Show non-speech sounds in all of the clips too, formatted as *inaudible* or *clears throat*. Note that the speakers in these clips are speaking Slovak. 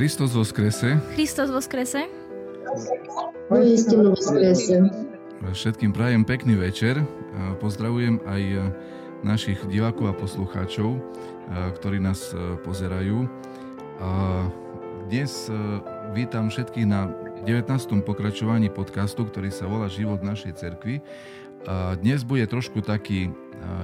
Kristus skrese. Kristus skrese. Voistinu skrese. Všetkým prajem pekný večer. Pozdravujem aj našich divákov a poslucháčov, ktorí nás pozerajú. Dnes vítam všetkých na 19. pokračovaní podcastu, ktorý sa volá Život našej cerkvi. Dnes bude trošku taký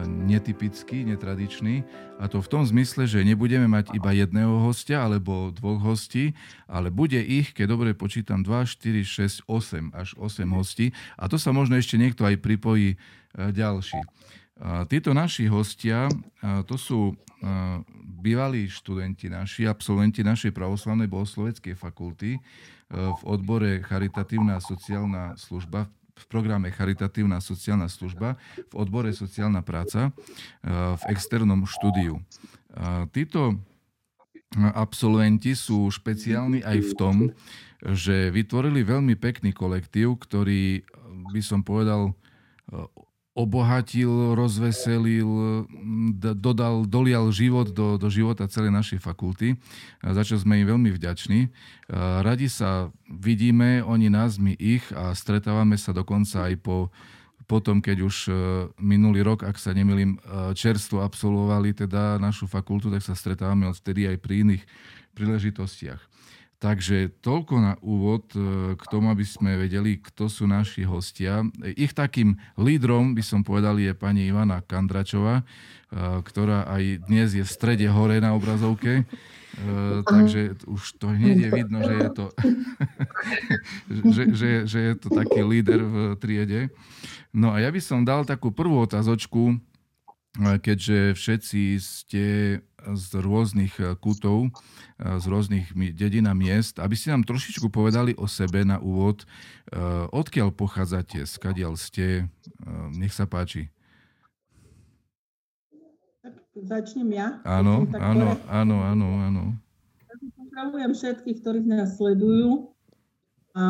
netypický, netradičný a to v tom zmysle, že nebudeme mať iba jedného hostia alebo dvoch hostí, ale bude ich, keď dobre počítam, 2, 4, 6, 8 až 8 hostí a to sa možno ešte niekto aj pripojí e, ďalší. Títo naši hostia, to sú bývalí študenti naši, absolventi našej pravoslavnej bohosloveckej fakulty e, v odbore Charitatívna sociálna služba v programe Charitatívna sociálna služba v odbore sociálna práca e, v externom štúdiu. E, títo absolventi sú špeciálni aj v tom, že vytvorili veľmi pekný kolektív, ktorý by som povedal obohatil, rozveselil, dodal, dolial život do, do života celej našej fakulty, za čo sme im veľmi vďační. Radi sa vidíme, oni nás, my ich a stretávame sa dokonca aj po, potom, keď už e, minulý rok, ak sa nemýlim, e, čerstvo absolvovali teda našu fakultu, tak sa stretávame odtedy aj pri iných príležitostiach. Takže toľko na úvod e, k tomu, aby sme vedeli, kto sú naši hostia. Ich takým lídrom, by som povedal, je pani Ivana Kandračová, e, ktorá aj dnes je v strede hore na obrazovke. E, takže už to hneď je vidno, že je to, *laughs* že, že, že je to taký líder v triede. No a ja by som dal takú prvú otázočku, keďže všetci ste z rôznych eh, kútov, eh, z rôznych dedín a miest, aby ste nám trošičku povedali o sebe na úvod, eh, odkiaľ pochádzate, skadiaľ ste, nech sa páči. Začnem ja. Áno, áno, áno, áno, áno. Pozdravujem všetkých, ktorí nás sledujú. A,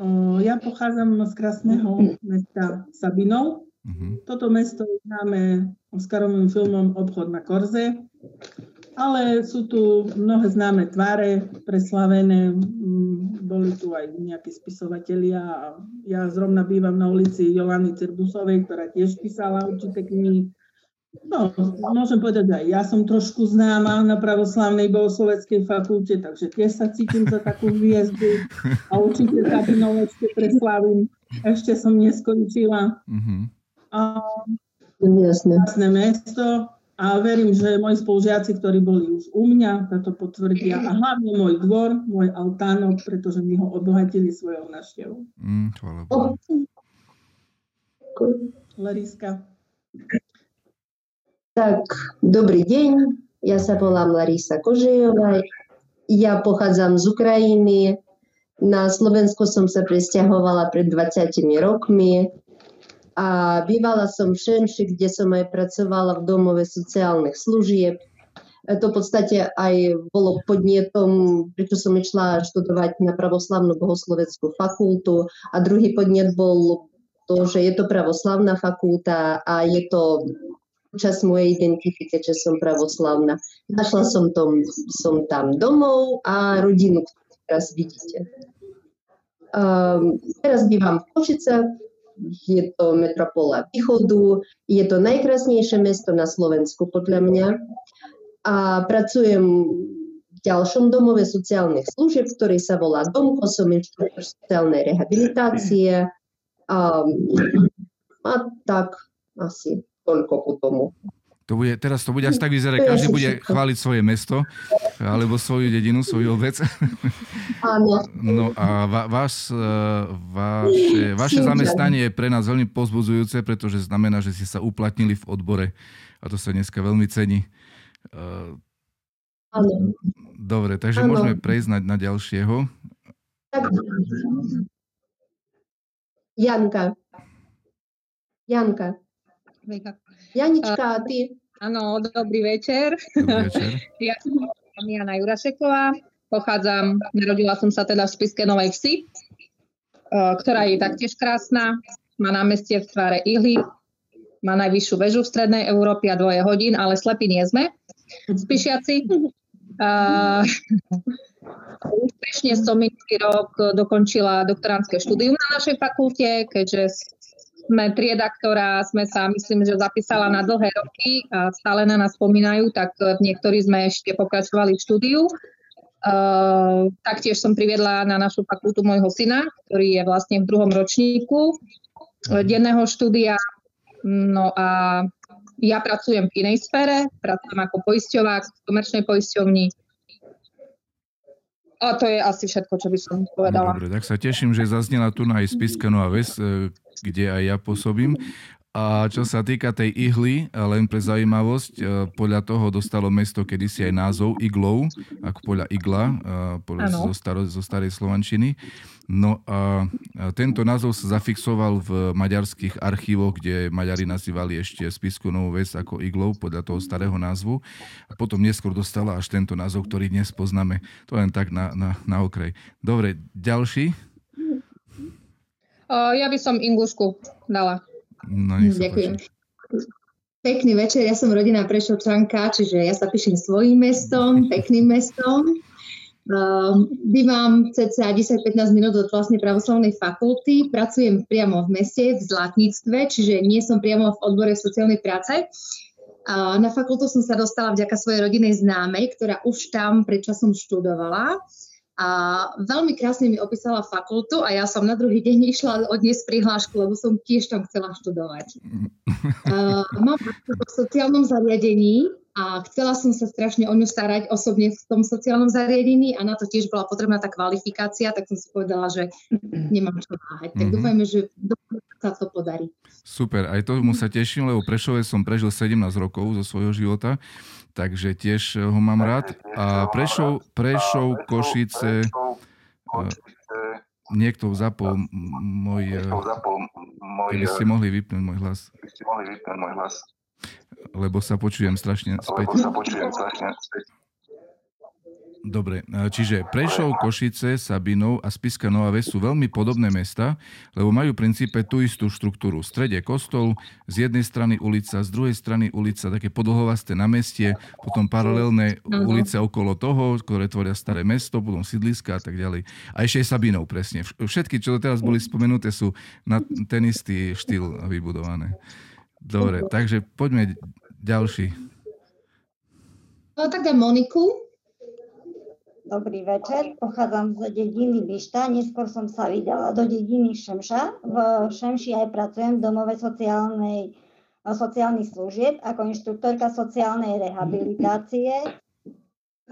o, ja pochádzam z krásneho mesta Sabinov. Uh-huh. Toto mesto známe Oscarovým filmom Obchod na Korze. Ale sú tu mnohé známe tváre, preslavené, mm, boli tu aj nejakí spisovatelia. Ja zrovna bývam na ulici Jolany Cirbusovej, ktorá tiež písala určité knihy. No, môžem povedať, že aj ja som trošku známa na pravoslavnej bohosloveckej fakulte, takže tiež sa cítim za takú hviezdu a určite Kabinov ešte preslavím. Ešte som neskončila. Mm-hmm. A, jasné. jasné mesto, a verím, že moji spolužiaci, ktorí boli už u mňa, to potvrdia. A hlavne môj dvor, môj altánok, pretože mi ho obohatili svojou návštevou. Mm, Lariska. Tak, dobrý deň. Ja sa volám Larisa Kožejová. Ja pochádzam z Ukrajiny. Na Slovensko som sa presťahovala pred 20 rokmi. A bývala som v Šenši, kde som aj pracovala v domove sociálnych služieb. To v podstate aj bolo podnetom, prečo som išla študovať na pravoslavnú bohosloveckú fakultu. A druhý podnet bol to, že je to pravoslavná fakulta a je to čas mojej identifike, že som pravoslavná. Našla som, tom, som tam domov a rodinu, ktorú teraz vidíte. Um, teraz bývam v Košicach, je to metropola východu, je to najkrásnejšie mesto na Slovensku podľa mňa. A pracujem v ďalšom domove sociálnych služieb, ktorý sa volá Domko, som sociálnej rehabilitácie. A, a tak asi toľko ku tomu. To bude, teraz to bude asi tak vyzerať, každý bude chváliť svoje mesto alebo svoju dedinu, svoju obec. Áno. No a va, vás, e, vaše, vaše zamestnanie je pre nás veľmi pozbudzujúce, pretože znamená, že ste sa uplatnili v odbore a to sa dneska veľmi cení. E, Áno. Dobre, takže ano. môžeme prejsť na, na ďalšieho. Tak. Janka. Janka. Janička, a ty? Áno, dobrý večer. Dobrý *laughs* večer. ja som Jana Jurašeková, pochádzam, narodila som sa teda v Spiske Novej Vsi, e, ktorá je taktiež krásna, má námestie v tvare ihly, má najvyššiu väžu v strednej Európe a dvoje hodín, ale slepí nie sme, spíšiaci. Uh, *laughs* úspešne som minulý rok dokončila doktorantské štúdium na našej fakulte, keďže sme trieda, ktorá sme sa, myslím, že zapísala na dlhé roky a stále na nás spomínajú, tak niektorí sme ešte pokračovali v štúdiu. Uh, taktiež som priviedla na našu fakultu môjho syna, ktorý je vlastne v druhom ročníku denného štúdia. No a ja pracujem v inej sfére, pracujem ako poisťovák v komerčnej poisťovni. A to je asi všetko, čo by som povedala. Dobre, tak sa teším, že zaznela tu na aj Spiska Nová Ves, e, kde aj ja pôsobím. A čo sa týka tej ihly, len pre zaujímavosť, e, podľa toho dostalo mesto kedysi aj názov Iglou, ako podľa Igla, e, podľa zo, staro, zo starej Slovančiny. No a tento názov sa zafixoval v maďarských archívoch, kde Maďari nazývali ešte spisku Novú vec ako Iglou, podľa toho starého názvu. A potom neskôr dostala až tento názov, ktorý dnes poznáme. To len tak na, na, na okraj. Dobre, ďalší? ja by som Ingušku dala. No, Ďakujem. Pekný večer, ja som rodina Prešovčanka, čiže ja sa píšem svojim mestom, *laughs* pekným mestom. Uh, bývam cca 10-15 minút od vlastnej pravoslavnej fakulty, pracujem priamo v meste, v zlatníctve, čiže nie som priamo v odbore sociálnej práce. Uh, na fakultu som sa dostala vďaka svojej rodinej známej, ktorá už tam predčasom študovala a veľmi krásne mi opísala fakultu a ja som na druhý deň išla odniesť prihlášku, lebo som tiež tam chcela študovať. *laughs* Uh, mám v sociálnom zariadení a chcela som sa strašne o ňu starať osobne v tom sociálnom zariadení a na to tiež bola potrebná tá kvalifikácia, tak som si povedala, že nemám čo váhať. Tak mm-hmm. dúfajme, že sa to podarí. Super, aj tomu sa teším, lebo Prešove som prežil 17 rokov zo svojho života takže tiež ho mám rád. A Prešov, Prešov Košice, niekto zapol môj, keby ste mohli vypnúť môj hlas. Lebo sa počujem strašne späť. Lebo sa počujem strašne späť. Dobre, čiže Prešov, Košice, Sabinov a Spiska Nová Ves sú veľmi podobné mesta, lebo majú v princípe tú istú štruktúru. V strede kostol, z jednej strany ulica, z druhej strany ulica, také podlhovasté námestie, potom paralelné ulice okolo toho, ktoré tvoria staré mesto, potom sídliska a tak ďalej. A ešte aj Sabinov presne. Všetky, čo teraz boli spomenuté, sú na ten istý štýl vybudované. Dobre, takže poďme ďalší. No tak dám Moniku. Dobrý večer, pochádzam z dediny Bišta, neskôr som sa vydala do dediny Šemša. V Šemši aj pracujem v domove sociálnej, sociálnych služieb ako inštruktorka sociálnej rehabilitácie.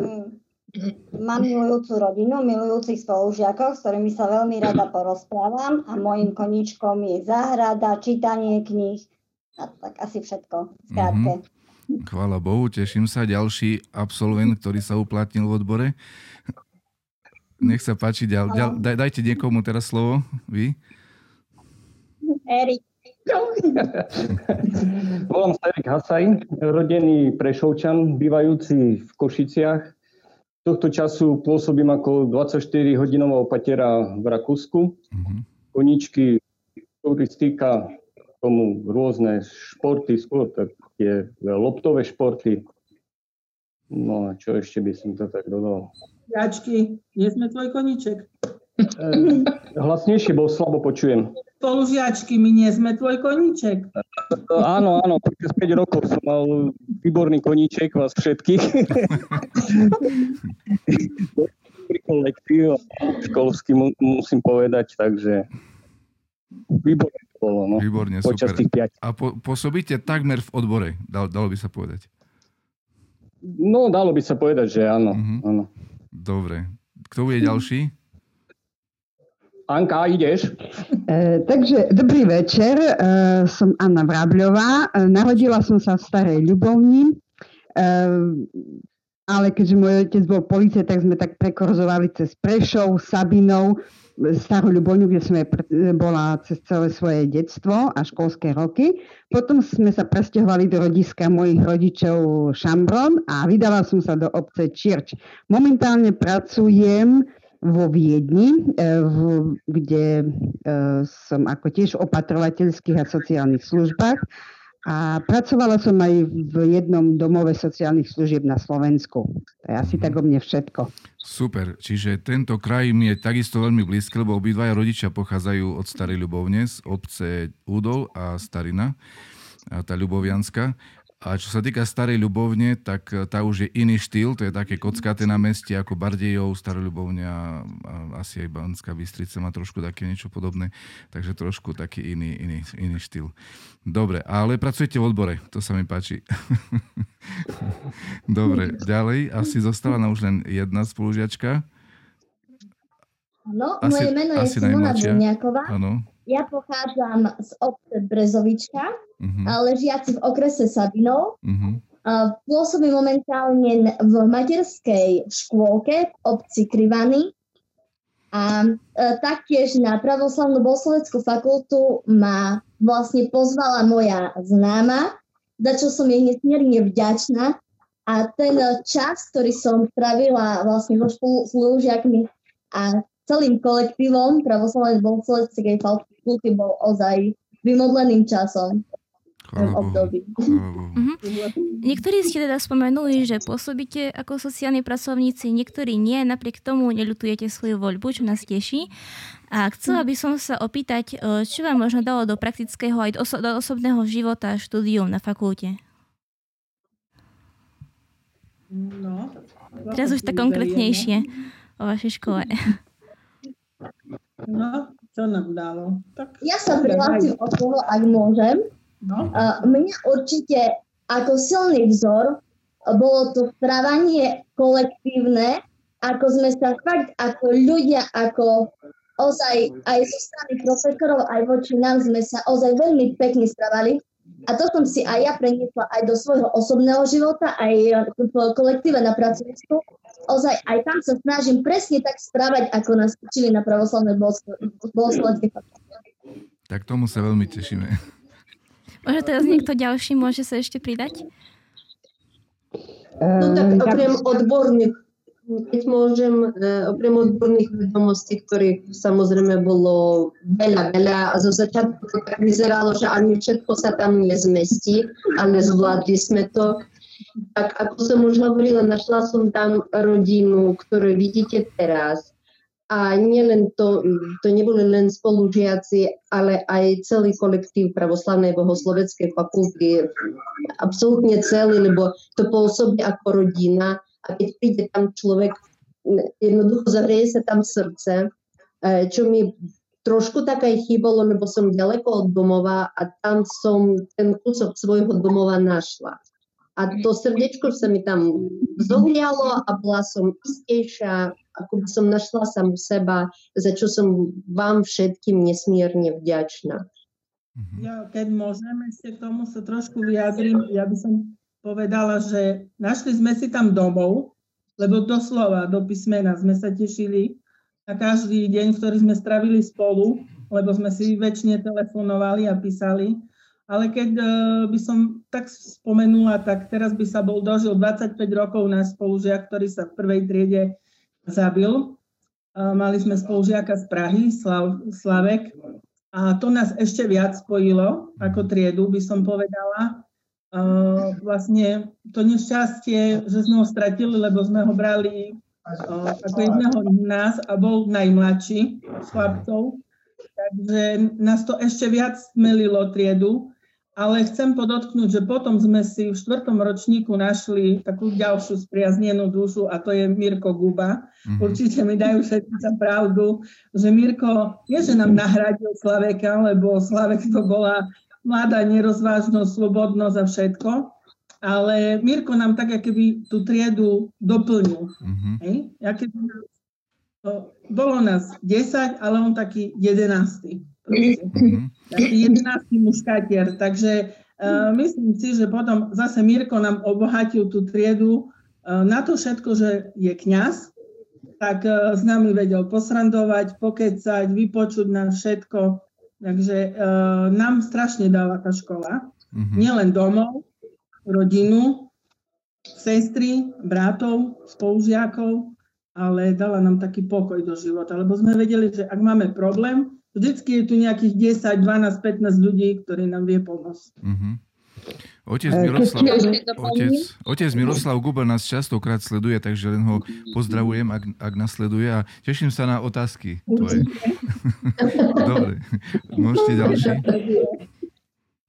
Mm, mám milujúcu rodinu, milujúcich spolužiakov, s ktorými sa veľmi rada porozprávam a môjim koničkom je záhrada, čítanie kníh a tak asi všetko. Skrátke. Mm-hmm. Chvála Bohu, teším sa. Ďalší absolvent, ktorý sa uplatnil v odbore. Nech sa páči, ďal, ďal, daj, dajte niekomu teraz slovo, vy. Erik. Volám sa Erik Hasaj, rodený Prešovčan, bývajúci v Košiciach. Tohto času pôsobím ako 24-hodinová opatera v Rakúsku. Uh-huh. Koničky, turistika, tomu rôzne športy, skôr také loptové športy. No a čo ešte by som to tak dodal? Jačky, nie sme tvoj koniček. E, hlasnejšie, bo slabo počujem. Spolužiačky, my nie sme tvoj koníček. Áno, áno, počas 5 rokov som mal výborný koníček vás všetkých. kolektív školský musím povedať, takže výborné bolo. No. Výborne, Počas super. Tých A po, pôsobíte takmer v odbore, dalo, dalo by sa povedať. No, dalo by sa povedať, že áno. Uh-huh. áno. Dobre. Kto bude ďalší? Anka, ideš? E, takže dobrý večer, e, som Anna Vrabľová. E, narodila som sa v Starej Ľubovni, e, ale keďže môj otec bol policie, tak sme tak prekorzovali cez Prešov, Sabinov, starú Ľuboňu, kde sme bola cez celé svoje detstvo a školské roky. Potom sme sa presťahovali do rodiska mojich rodičov Šambron a vydala som sa do obce Čirč. Momentálne pracujem vo Viedni, e, kde e, som ako tiež opatrovateľských a sociálnych službách A pracovala som aj v jednom domove sociálnych služieb na Slovensku. To je asi mm. tak o mne všetko. Super, čiže tento kraj mi je takisto veľmi blízky, lebo obidvaja rodičia pochádzajú od Starej Ľubovne, z obce Údol a Starina, a tá Ľubovianska. A čo sa týka Starej Ľubovne, tak e, tá už je iný štýl, to je také kockaté na meste ako Bardejov, Stará Ľubovňa a asi aj Banská Bystrica má trošku také niečo podobné, takže trošku taký iný, iný, iný štýl. Dobre, ale pracujete v odbore, to sa mi páči. *laughs* Dobre, ďalej, asi zostala na už len jedna spolužiačka. Áno, moje meno je Simona Duniaková. Ja pochádzam z obce Brezovička, uh-huh. ale žiaci v okrese Sabinov. Uh-huh. Pôsobím momentálne v materskej škôlke v obci Krivany a e, taktiež na pravoslavnú bohosloveckú fakultu ma vlastne pozvala moja známa, za čo som jej nesmierne vďačná. A ten čas, ktorý som strávila vlastne so spolužiakmi a celým kolektívom pravoslavnej bohosloveckej fakulty bol ozaj vymodleným časom. Mm-hmm. Niektorí ste teda spomenuli, že pôsobíte ako sociálni pracovníci, niektorí nie, napriek tomu neľutujete svoju voľbu, čo nás teší. A chcela by som sa opýtať, e, čo vám možno dalo do praktického aj do, oso- do osobného života štúdium na fakulte? No, Teraz už tak konkrétnejšie o vašej škole. No, čo nám dalo? Tak, ja sa prihlásim o toho, ak môžem. No. Mňa určite ako silný vzor bolo to správanie kolektívne, ako sme sa fakt ako ľudia, ako ozaj aj zo strany profesorov, aj voči nám sme sa ozaj veľmi pekne správali. A to som si aj ja preniesla aj do svojho osobného života, aj v kolektíve na pracovisku. Ozaj aj tam sa snažím presne tak správať, ako nás učili na pravoslavnej bohoslovenskej fakulte. Tak tomu sa veľmi tešíme. Možno teraz niekto ďalší môže sa ešte pridať? No tak okrem odborných, keď môžem, e, okrem odborných vedomostí, ktorých samozrejme bolo veľa, veľa a zo začiatku to tak vyzeralo, že ani všetko sa tam nezmestí, ale zvládli sme to. Tak ako som už hovorila, našla som tam rodinu, ktorú vidíte teraz a nielen to, to neboli len spolužiaci, ale aj celý kolektív pravoslavnej bohosloveckej fakulty, absolútne celý, lebo to pôsobí ako rodina. A keď príde tam človek, jednoducho zavrieje sa tam srdce, e, čo mi trošku tak aj chýbalo, lebo som ďaleko od domova a tam som ten kúsok svojho domova našla. A to srdiečko sa mi tam zohrialo a bola som istejšia, ako by som našla samu seba, za čo som vám všetkým nesmierne vďačná. Mhm. Ja, keď môžem ešte k tomu sa trošku vyjadrím, ja by som povedala, že našli sme si tam domov, lebo doslova do písmena sme sa tešili na každý deň, ktorý sme stravili spolu, lebo sme si väčšine telefonovali a písali ale keď uh, by som tak spomenula, tak teraz by sa bol dožil 25 rokov náš spolužiak, ktorý sa v prvej triede zabil. Mali sme spolužiaka z Prahy, Slav, Slavek, a to nás ešte viac spojilo ako triedu, by som povedala. Vlastne to nešťastie, že sme ho stratili, lebo sme ho brali ako jedného z nás a bol najmladší z chlapcov. Takže nás to ešte viac smelilo triedu ale chcem podotknúť, že potom sme si v štvrtom ročníku našli takú ďalšiu spriaznenú dušu a to je Mirko Guba. Mm-hmm. Určite mi dajú všetci za pravdu, že Mirko nie, že nám nahradil Slaveka, lebo Slavek to bola mladá nerozvážnosť, slobodnosť a všetko, ale Mirko nám tak, keby tú triedu doplnil. Mm-hmm. Hej? Ja keby, to, bolo nás 10, ale on taký 11 jedenáctý muškatier. Takže uh, myslím si, že potom zase Mirko nám obohatil tú triedu uh, na to všetko, že je kňaz, tak uh, s nami vedel posrandovať, pokecať, vypočuť na všetko. Takže nám strašne dala tá škola. Mm-hmm. Nielen domov, rodinu, sestry, bratov, spolužiakov, ale dala nám taký pokoj do života, lebo sme vedeli, že ak máme problém, Vždycky je tu nejakých 10, 12, 15 ľudí, ktorí nám vie pomôcť. Uh-huh. Otec Miroslav, otec, otec Miroslav Guba nás častokrát sleduje, takže len ho pozdravujem, ak, ak nasleduje a teším sa na otázky tvoje. *laughs* Dobre, môžete ďalší.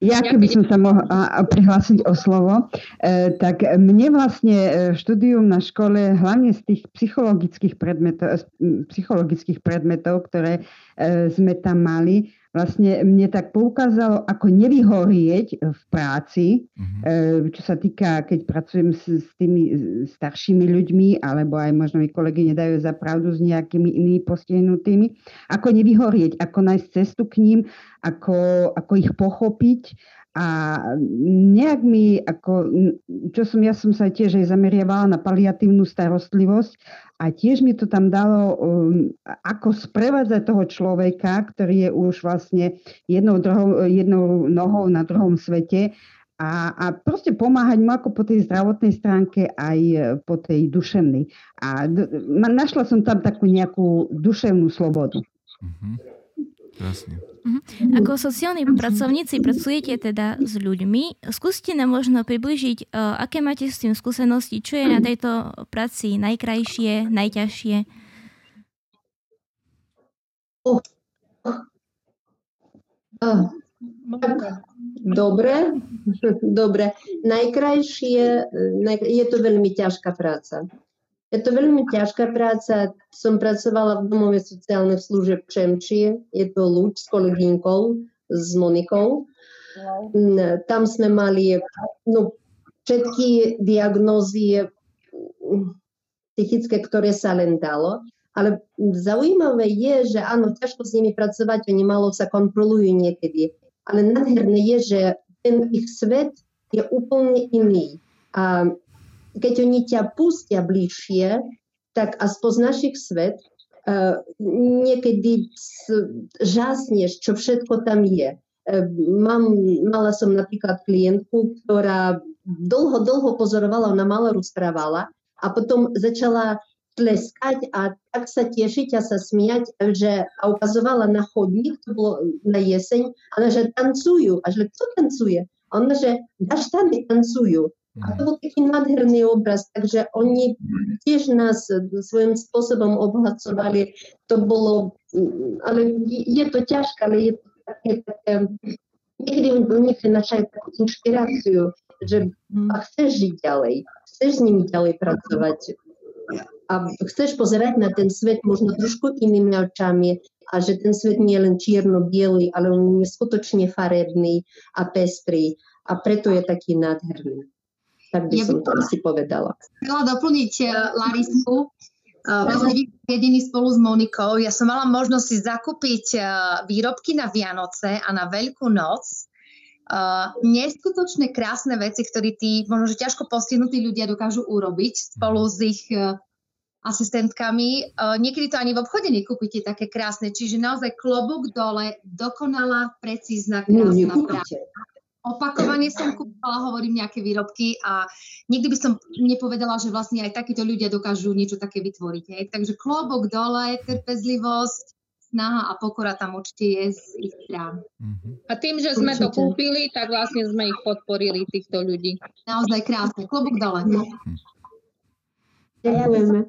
Ja keby som sa mohla prihlásiť o slovo, e, tak mne vlastne e, štúdium na škole, hlavne z tých psychologických predmetov, psychologických predmetov ktoré e, sme tam mali, vlastne mne tak poukázalo, ako nevyhorieť v práci, uh-huh. čo sa týka, keď pracujem s, s tými staršími ľuďmi, alebo aj možno mi kolegy nedajú za pravdu s nejakými inými postihnutými, ako nevyhorieť, ako nájsť cestu k ním, ako, ako ich pochopiť a nejak mi, ako, čo som, ja som sa tiež aj zameriavala na paliatívnu starostlivosť a tiež mi to tam dalo, um, ako sprevádzať toho človeka, ktorý je už vlastne jednou, druhou, jednou nohou na druhom svete a, a proste pomáhať mu ako po tej zdravotnej stránke aj po tej duševnej. A d- našla som tam takú nejakú duševnú slobodu. Mm-hmm. Jasne. Uh-huh. Ako sociálni pracovníci pracujete teda s ľuďmi. Skúste nám možno približiť, uh, aké máte s tým skúsenosti, čo je na tejto práci najkrajšie, najťažšie? Oh. Dobre, *laughs* dobre. Najkrajšie, je to veľmi ťažká práca. Je to veľmi ťažká práca. Som pracovala v domove sociálnych služieb Čemčie. Je to Luč s kolegyňkou, s Monikou. Wow. Tam sme mali no, všetky diagnózy psychické, ktoré sa len dalo. Ale zaujímavé je, že áno, ťažko s nimi pracovať, oni malo sa kontrolujú niekedy. Ale nádherné je, že ten ich svet je úplne iný. A keď oni ťa pustia bližšie, tak a spoznáš ich svet, uh, niekedy žasneš, čo všetko tam je. Uh, mám, mala som napríklad klientku, ktorá dlho, dlho pozorovala, ona malo rozprávala a potom začala tleskať a tak sa tešiť a sa smiať, že a ukazovala na chodník, to bolo na jeseň, ale že tancujú. A že kto tancuje? A ona, že daštany tancujú. A to bol taký nádherný obraz, takže oni tiež nás svojím spôsobom obohacovali. To bolo, ale je to ťažké, ale je to také, také niekedy u nich našajú takú inšpiráciu, že a chceš žiť ďalej, chceš s nimi ďalej pracovať a chceš pozerať na ten svet možno trošku inými očami a že ten svet nie je len čierno-biely, ale on je skutočne farebný a pestrý a preto je taký nádherný. Tak by ja som to asi povedala. Chcela doplniť uh, Larisku. Uh, vlastne jediný spolu s Monikou. Ja som mala možnosť si zakúpiť uh, výrobky na Vianoce a na Veľkú noc. Uh, neskutočne krásne veci, ktoré tí možno, že ťažko postihnutí ľudia dokážu urobiť spolu s ich uh, asistentkami. Uh, niekedy to ani v obchode nekúpite také krásne, čiže naozaj klobúk dole, dokonalá, precízna, krásna práca opakovane som kúpala, hovorím, nejaké výrobky a nikdy by som nepovedala, že vlastne aj takíto ľudia dokážu niečo také vytvoriť. Hej. Takže klobok dole, trpezlivosť, snaha a pokora tam určite je z ich strán. Mm-hmm. A tým, že sme určite. to kúpili, tak vlastne sme ich podporili, týchto ľudí. Naozaj krásne. Klobok dole. Mm-hmm. Ďakujeme.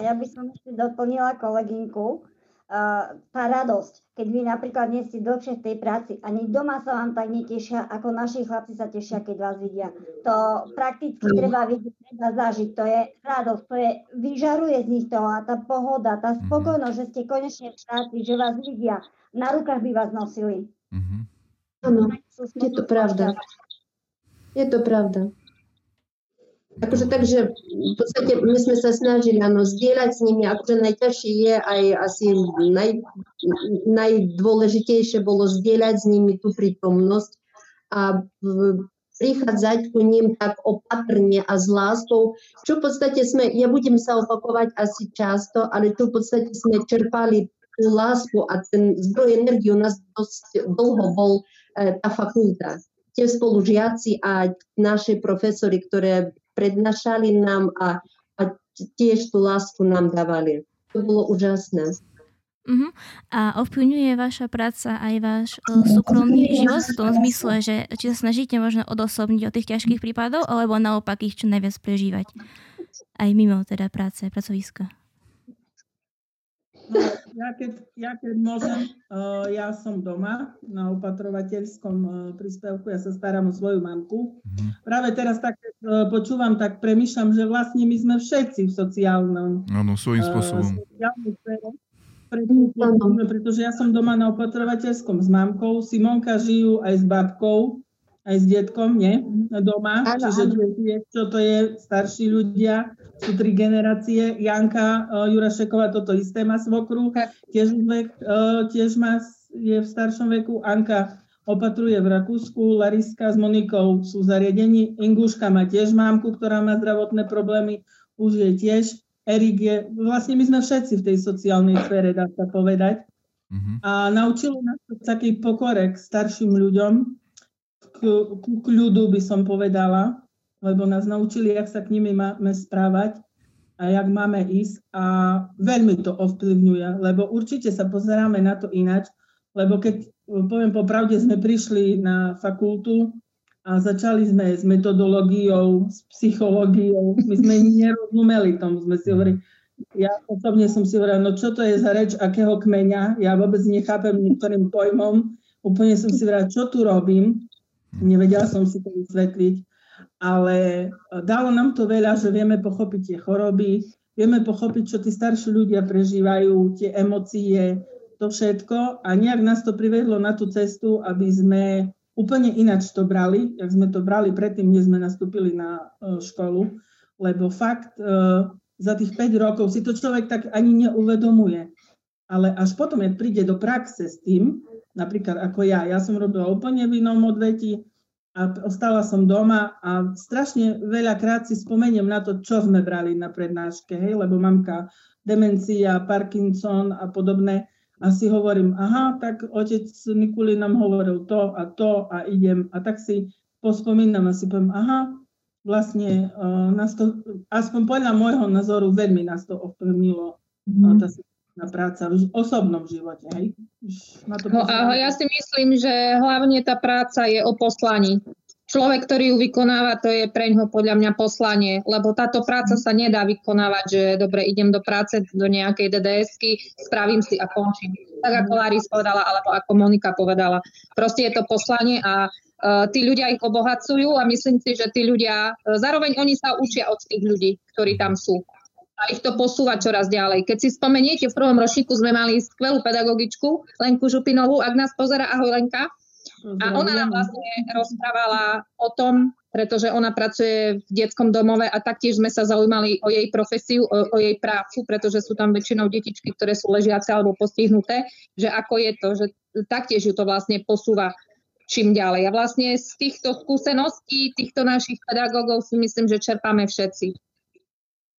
Ja by som ešte doplnila kolegynku tá radosť, keď vy napríklad nie ste dlhšie v tej práci, ani doma sa vám tak netešia, ako naši chlapci sa tešia, keď vás vidia. To prakticky treba vidieť, treba zažiť, to je radosť, to je, vyžaruje z nich to a tá pohoda, tá mhm. spokojnosť, že ste konečne v práci, že vás vidia, na rukách by vás nosili. Áno, je to pravda. Je to pravda. Akože, takže v podstate my sme sa snažili ano, zdieľať s nimi, akože najťažšie je aj asi naj, najdôležitejšie bolo zdieľať s nimi tú prítomnosť a prichádzať ku ním tak opatrne a s láskou, čo v podstate sme, ja budem sa opakovať asi často, ale tu v podstate sme čerpali tú lásku a ten zdroj energie u nás dosť dlho bol e, tá fakulta. Tie spolužiaci a naši profesori, ktoré prednášali nám a, a tiež tú lásku nám dávali. To bolo úžasné. Uh-huh. A ovplyvňuje vaša práca aj váš uh, súkromný život v tom zmysle, že či sa snažíte možno odosobniť od tých ťažkých prípadov, alebo naopak ich čo najviac prežívať aj mimo teda práce, pracoviska? No, ja, keď, ja keď môžem, uh, ja som doma na opatrovateľskom uh, príspevku, ja sa starám o svoju mamku. Mm. Práve teraz tak uh, počúvam, tak premyšľam, že vlastne my sme všetci v sociálnom. Áno, svojím spôsobom. Uh, pretože ja som doma na opatrovateľskom s mamkou, Simonka žijú aj s babkou, aj s detkom, nie? Doma. Ano, Čiže ano. vie, čo to je, starší ľudia, sú tri generácie. Janka uh, Jurašeková toto isté má svokru, tiež, vek, uh, tiež má, je v staršom veku. Anka opatruje v Rakúsku, Lariska s Monikou sú zariadení, Inguška má tiež mámku, ktorá má zdravotné problémy, už je tiež. Erik je, vlastne my sme všetci v tej sociálnej sfére, dá sa povedať. Mm-hmm. A naučilo nás taký pokorek starším ľuďom, k, k ľudu by som povedala, lebo nás naučili, jak sa k nimi máme správať a jak máme ísť a veľmi to ovplyvňuje, lebo určite sa pozeráme na to ináč, lebo keď, poviem popravde, sme prišli na fakultu a začali sme s metodológiou, s psychológiou, my sme *laughs* nerozumeli tomu, sme si hovorili, ja osobne som si hovorila, no čo to je za reč, akého kmeňa, ja vôbec nechápem niektorým pojmom, úplne som si hovorila, čo tu robím, Nevedela som si to vysvetliť, ale e, dalo nám to veľa, že vieme pochopiť tie choroby, vieme pochopiť, čo tí starší ľudia prežívajú, tie emócie, to všetko. A nejak nás to privedlo na tú cestu, aby sme úplne ináč to brali, jak sme to brali predtým, než sme nastúpili na e, školu, lebo fakt e, za tých 5 rokov si to človek tak ani neuvedomuje. Ale až potom, jak príde do praxe s tým, napríklad ako ja. Ja som robila úplne v inom odvetí a ostala som doma a strašne veľakrát si spomeniem na to, čo sme brali na prednáške, hej, lebo mamka demencia, Parkinson a podobné. A si hovorím, aha, tak otec Nikuli nám hovoril to a to a idem. A tak si pospomínam a si poviem, aha, vlastne uh, nás to, aspoň podľa môjho názoru, veľmi nás to ovplyvnilo mm. tá práca v osobnom živote. Hej? Na to no, a ja si myslím, že hlavne tá práca je o poslaní. Človek, ktorý ju vykonáva, to je pre ňoho podľa mňa poslanie, lebo táto práca sa nedá vykonávať, že dobre, idem do práce, do nejakej DDS-ky, spravím si a končím. Tak ako Laris povedala, alebo ako Monika povedala. Proste je to poslanie a Uh, tí ľudia ich obohacujú a myslím si, že tí ľudia, uh, zároveň oni sa učia od tých ľudí, ktorí tam sú a ich to posúva čoraz ďalej. Keď si spomeniete, v prvom ročníku sme mali skvelú pedagogičku, Lenku Župinovú, ak nás pozera, ahoj Lenka. A ona nám vlastne rozprávala o tom, pretože ona pracuje v detskom domove a taktiež sme sa zaujímali o jej profesiu, o, o jej prácu, pretože sú tam väčšinou detičky, ktoré sú ležiace alebo postihnuté, že ako je to, že taktiež ju to vlastne posúva čím ďalej. A vlastne z týchto skúseností, týchto našich pedagógov si myslím, že čerpáme všetci.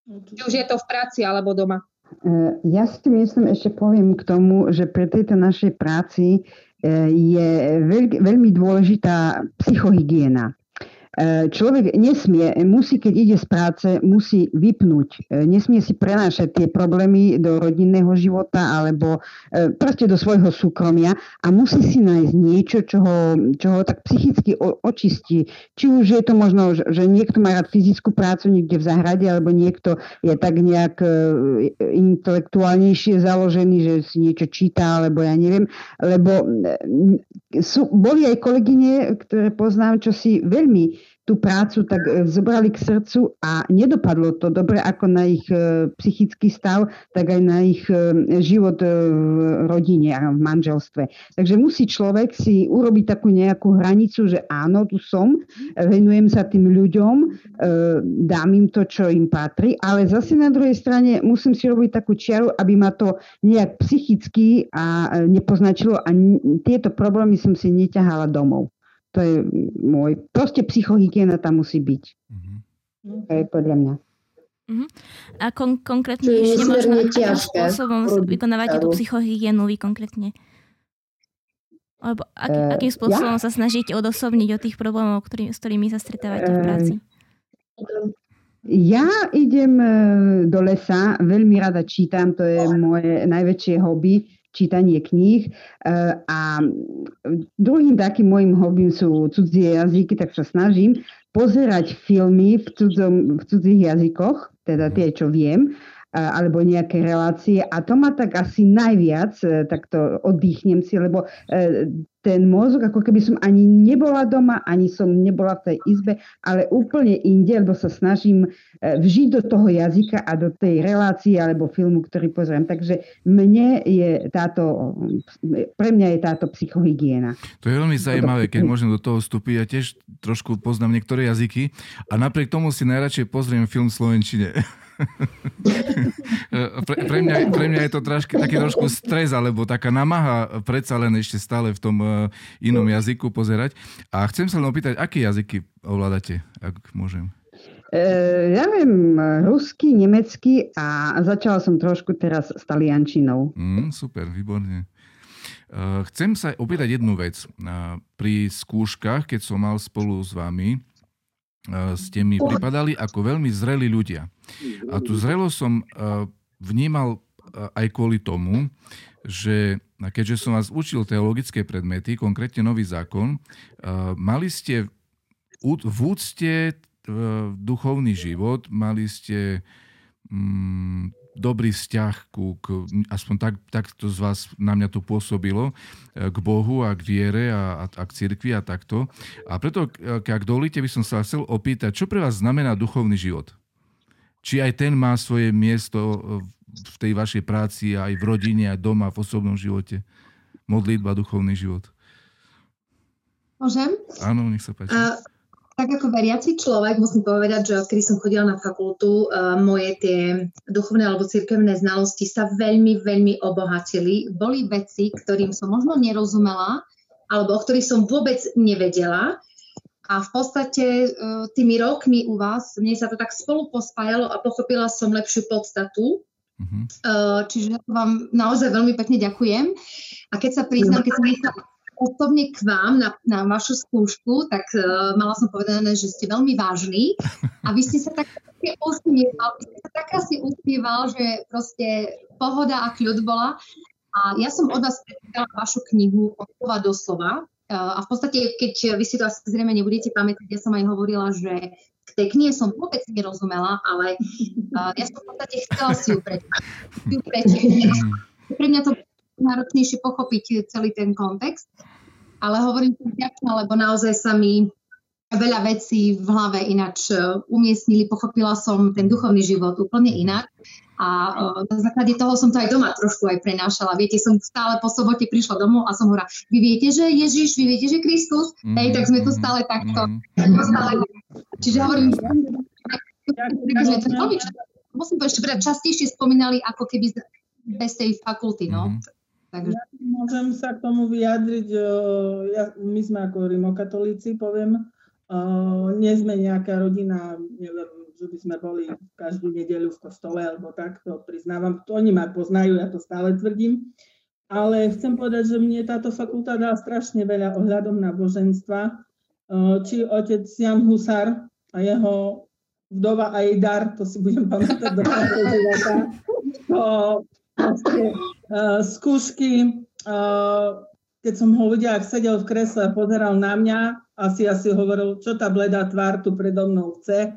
Či už je to v práci alebo doma. E, ja si myslím, ešte poviem k tomu, že pre tejto našej práci e, je veľmi dôležitá psychohygiena. E, človek nesmie, musí, keď ide z práce, musí vypnúť. E, nesmie si prenášať tie problémy do rodinného života alebo e, proste do svojho súkromia a musí si nájsť niečo, čo ho, čo ho tak psychicky očistí. Či už je to možno, že niekto má rád fyzickú prácu niekde v záhrade, alebo niekto je tak nejak intelektuálnejšie založený, že si niečo číta, alebo ja neviem. Lebo sú, boli aj kolegyne, ktoré poznám, čo si veľmi tú prácu tak e, zobrali k srdcu a nedopadlo to dobre ako na ich e, psychický stav, tak aj na ich e, život v rodine a v manželstve. Takže musí človek si urobiť takú nejakú hranicu, že áno, tu som, venujem sa tým ľuďom, dám im to, čo im patrí, ale zase na druhej strane musím si robiť takú čiaru, aby ma to nejak psychicky a nepoznačilo a tieto problémy som si neťahala domov. To je môj, proste psychohygiena tam musí byť. Mm-hmm. To je podľa mňa. Uh-huh. A kon- konkrétne ešte možno, akým spôsobom vykonávate tú psychohygienu vy konkrétne? Alebo ak, uh, akým spôsobom ja? sa snažíte odosobniť od tých problémov, ktorý, s ktorými sa stretávate v práci? Ja idem do lesa, veľmi rada čítam, to je moje najväčšie hobby čítanie kníh. A druhým takým môjim hobby sú cudzie jazyky, tak sa snažím pozerať filmy v, cudzom, v cudzích jazykoch, teda tie, čo viem alebo nejaké relácie a to ma tak asi najviac, e, tak to oddychnem si, lebo e, ten mozog, ako keby som ani nebola doma, ani som nebola v tej izbe, ale úplne inde, lebo sa snažím e, vžiť do toho jazyka a do tej relácie alebo filmu, ktorý pozriem. Takže mne je táto, pre mňa je táto psychohygiena. To je veľmi zaujímavé, keď môžem do toho vstúpiť. Ja tiež trošku poznám niektoré jazyky a napriek tomu si najradšej pozriem film v Slovenčine. *laughs* pre, pre, mňa, pre mňa je to trošky, taký trošku stres, alebo taká namaha predsa len ešte stále v tom uh, inom jazyku pozerať. A chcem sa len opýtať, aké jazyky ovládate, ak môžem? Uh, ja viem rusky, nemecky a začala som trošku teraz s taliančinou. Mm, super, výborne. Uh, chcem sa opýtať jednu vec. Uh, pri skúškach, keď som mal spolu s vami, ste mi pripadali ako veľmi zrelí ľudia. A tú zrelosť som vnímal aj kvôli tomu, že keďže som vás učil teologické predmety, konkrétne nový zákon, mali ste v úcte duchovný život, mali ste mm, dobrý vzťah ku, k, aspoň tak, tak to z vás na mňa to pôsobilo, e, k Bohu a k viere a, a, a k cirkvi a takto. A preto, e, ak dovolíte, by som sa chcel opýtať, čo pre vás znamená duchovný život? Či aj ten má svoje miesto e, v tej vašej práci, aj v rodine, aj doma, v osobnom živote? Modlitba, duchovný život. Môžem? Áno, nech sa páči. Uh, tak ako veriaci človek musím povedať, že odkedy som chodila na fakultu, uh, moje tie duchovné alebo cirkevné znalosti sa veľmi, veľmi obohatili. Boli veci, ktorým som možno nerozumela, alebo o ktorých som vôbec nevedela. A v podstate uh, tými rokmi u vás, mne sa to tak spolu pospájalo a pochopila som lepšiu podstatu. Uh-huh. Uh, čiže vám naozaj veľmi pekne ďakujem. A keď sa priznám, keď som osobne k vám na, na vašu skúšku, tak uh, mala som povedané, že ste veľmi vážni a vy ste sa tak usmieval, vy ste sa tak asi usmieval, že proste pohoda a kľud bola. A ja som od vás prečítala vašu knihu od slova do slova. Uh, a v podstate, keď vy si to asi zrejme nebudete pamätať, ja som aj hovorila, že k tej knihe som vôbec nerozumela, ale uh, ja som v podstate chcela si ju prečítať. Pre mňa to náročnejšie pochopiť celý ten kontext. Ale hovorím to vďačná, lebo naozaj sa mi veľa vecí v hlave ináč e, umiestnili, pochopila som ten duchovný život úplne inak. A e, na základe toho som to aj doma trošku aj prenášala. Viete, som stále po sobote prišla domov a som hovorila, vy viete, že Ježiš, vy viete, že Kristus? Mm, Hej, tak sme tu stále takto. Mm. Stále... Čiže hovorím, že to musím povedať, že častejšie spomínali ako keby bez tej fakulty. No. Mm. Takže... Ja môžem sa k tomu vyjadriť. Ja, my sme ako rimokatolíci, poviem. Nie sme nejaká rodina, neviem, že by sme boli každú nedeľu v kostole alebo tak, to priznávam. To oni ma poznajú, ja to stále tvrdím. Ale chcem povedať, že mne táto fakulta dá strašne veľa ohľadom na boženstva. Či otec Jan Husar a jeho vdova a jej dar, to si budem pamätať do života. To uh, skúšky, uh, keď som ho videl, ak sedel v kresle a pozeral na mňa, asi asi hovoril, čo tá bledá tvár tu predo mnou chce.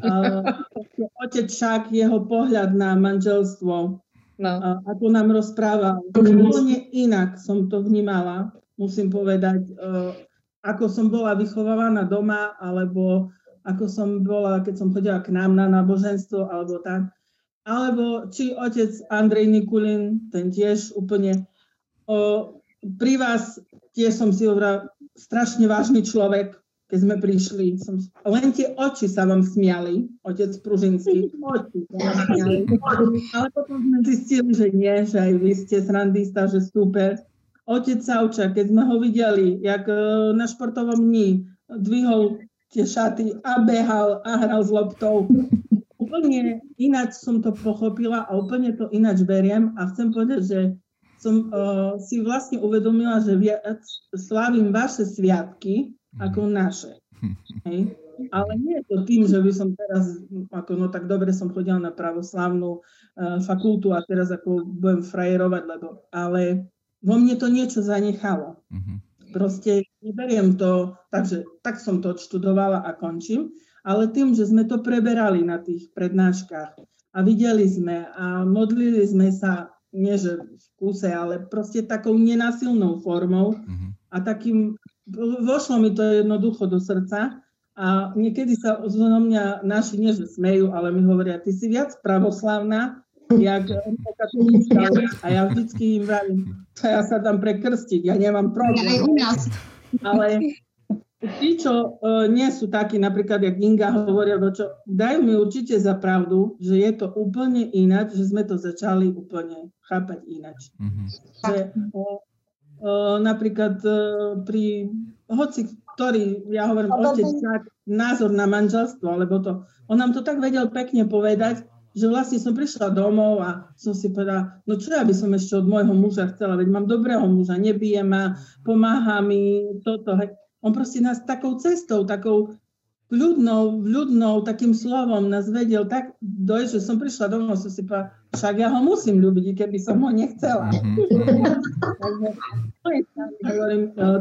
Uh, otec však, jeho pohľad na manželstvo, no. uh, ako nám rozprával, úplne inak som to vnímala, musím povedať, uh, ako som bola vychovávaná doma, alebo ako som bola, keď som chodila k nám na náboženstvo, alebo tak alebo či otec Andrej Nikulin, ten tiež úplne o, pri vás tiež som si hovorila, strašne vážny človek, keď sme prišli. Som, len tie oči sa vám smiali, otec Pružinský, *laughs* oči sa vám smiali. Ale potom sme zistili, že nie, že aj vy ste srandista, že super. Otec Savča, keď sme ho videli, jak e, na športovom dní dvihol tie šaty a behal a hral s loptou úplne ináč som to pochopila a úplne to ináč beriem a chcem povedať, že som uh, si vlastne uvedomila, že viac slávim vaše sviatky ako naše. *laughs* Hej? Ale nie je to tým, že by som teraz, ako no tak dobre som chodila na pravoslavnú, fakultu a teraz ako budem frajerovať, lebo, ale vo mne to niečo zanechalo. Mm-hmm. Proste neberiem to, takže tak som to odštudovala a končím, ale tým, že sme to preberali na tých prednáškach a videli sme a modlili sme sa, nie že v kúse, ale proste takou nenasilnou formou mm-hmm. a takým, vošlo mi to jednoducho do srdca a niekedy sa zo mňa naši nie že smejú, ale mi hovoria, ty si viac pravoslavná, jak *laughs* a ja vždycky im vravím, ja sa tam prekrstiť, ja nemám problém. Ale tí, čo uh, nie sú takí, napríklad, jak Inga hovoria, čo, dajú mi určite za pravdu, že je to úplne ináč, že sme to začali úplne chápať ináč. Mm-hmm. Že, uh, uh, napríklad uh, pri hoci ktorý, ja hovorím, otec, názor na manželstvo, alebo to, on nám to tak vedel pekne povedať, že vlastne som prišla domov a som si povedala, no čo ja by som ešte od môjho muža chcela, veď mám dobrého muža, nebije ma, pomáha mi, toto. Hej. On proste nás takou cestou, takou ľudnou, ľudnou, takým slovom nás vedel tak dojsť, že som prišla domov, som si povedala, však ja ho musím ľúbiť, keby som ho nechcela. Mm-hmm.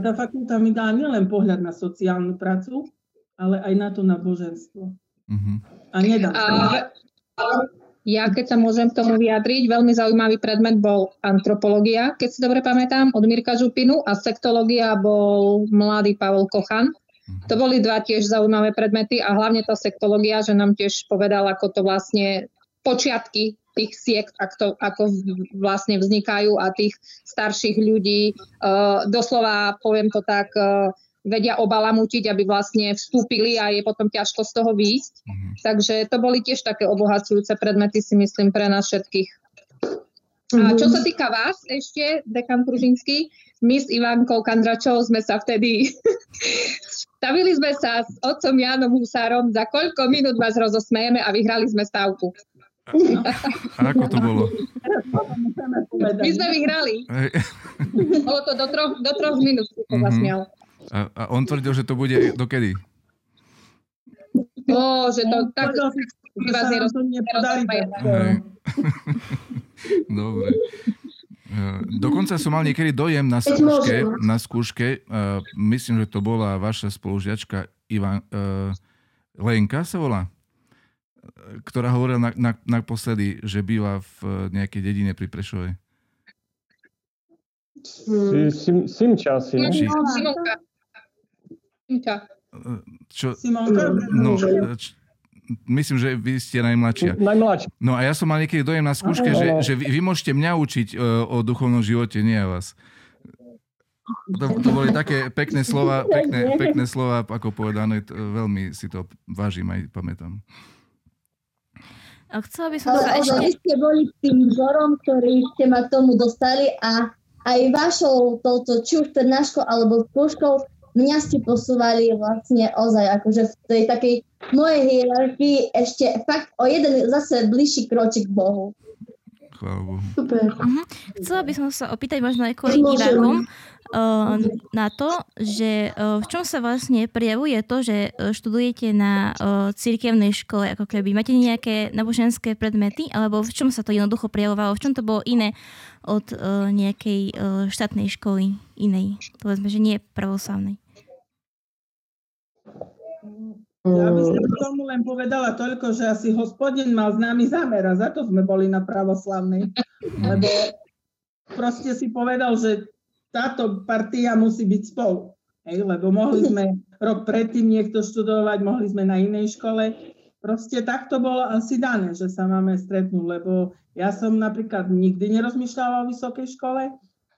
tá fakulta mi dá nielen pohľad na sociálnu prácu, ale aj na to náboženstvo. Mm-hmm. A nedá sa. Ja, keď sa môžem k tomu vyjadriť, veľmi zaujímavý predmet bol antropológia, keď si dobre pamätám, od Mirka Župinu a sektológia bol mladý Pavol Kochan. To boli dva tiež zaujímavé predmety a hlavne tá sektológia, že nám tiež povedal, ako to vlastne počiatky tých siekt, ako, ako vlastne vznikajú a tých starších ľudí. Uh, doslova, poviem to tak, uh, vedia obalamutiť, aby vlastne vstúpili a je potom ťažko z toho výjsť. Mm-hmm. Takže to boli tiež také obohacujúce predmety, si myslím, pre nás všetkých. Mm-hmm. A čo sa týka vás ešte, dekan Kružinský, my s Ivankou Kandračou sme sa vtedy *laughs* stavili sme sa s otcom Jánom Husárom, za koľko minút vás rozosmejeme a vyhrali sme stavku. A, ako to bolo? My sme vyhrali. Bolo to do troch, do troch minút, mm-hmm. A, a on tvrdil, že to bude dokedy? O, že to tak... *laughs* Dobre. Dokonca som mal niekedy dojem na skúške, na skúške uh, myslím, že to bola vaša spolužiačka Ivan, uh, Lenka sa volá, ktorá hovorila na, na, naposledy, že býva v nejakej dedine pri Prešove. Sim, Simča asi. Simonka. Čo? No, č, myslím, že vy ste najmladšia. Najmladšia. No a ja som mal niekedy dojem na skúške, že, že vy, vy môžete mňa učiť uh, o duchovnom živote, nie vás. To, to boli také pekné slova, *laughs* pekné, pekné slova, ako povedané, to, veľmi si to vážim aj pamätám. A chcela by som sa ešte... Vy ste boli tým vzorom, ktorý ste ma tomu dostali a aj vašou touto, či už prednáškou alebo skúškou mňa ste posúvali vlastne ozaj akože v tej takej mojej hierarchii ešte fakt o jeden zase bližší kročik k Bohu. Super. Uh-huh. Chcela by som sa opýtať možno aj kvôli divákom uh, na to, že uh, v čom sa vlastne prejavuje to, že uh, študujete na uh, cirkevnej škole, ako keby. Máte nejaké náboženské predmety, alebo v čom sa to jednoducho prejavovalo? V čom to bolo iné od uh, nejakej uh, štátnej školy inej? Povedzme, že nie pravoslavnej. Ja by som tomu len povedala toľko, že asi hospodin mal s nami zámer a za to sme boli na pravoslavnej. *laughs* Lebo proste si povedal, že táto partia musí byť spolu. Hej, lebo mohli sme *laughs* rok predtým niekto študovať, mohli sme na inej škole. Proste tak to bolo asi dané, že sa máme stretnúť, lebo ja som napríklad nikdy nerozmýšľala o vysokej škole.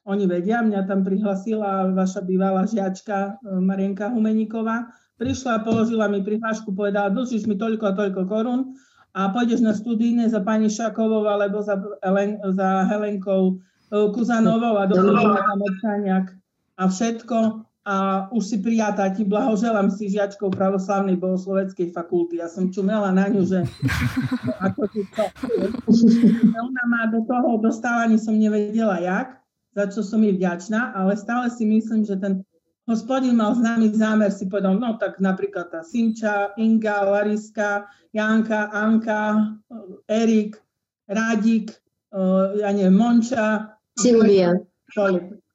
Oni vedia, mňa tam prihlasila vaša bývalá žiačka eh, Marienka Humeníková prišla, položila mi prihlášku, povedala, dlžíš mi toľko a toľko korún a pôjdeš na studijné za pani Šakovou alebo za, Helen, za Helenkou e, Kuzanovou a dokončila tam odkáňak a všetko a už si prijatá, ti blahoželám si žiačkou pravoslavnej bohosloveckej fakulty. Ja som čumela na ňu, že *laughs* ako ti to. Ona má do toho dostala, ani som nevedela jak, za čo som jej vďačná, ale stále si myslím, že ten Hospodin mal s nami zámer, si povedal, no tak napríklad tá Simča, Inga, Lariska, Janka, Anka, Erik, Rádik, ja neviem, Monča. Silvia.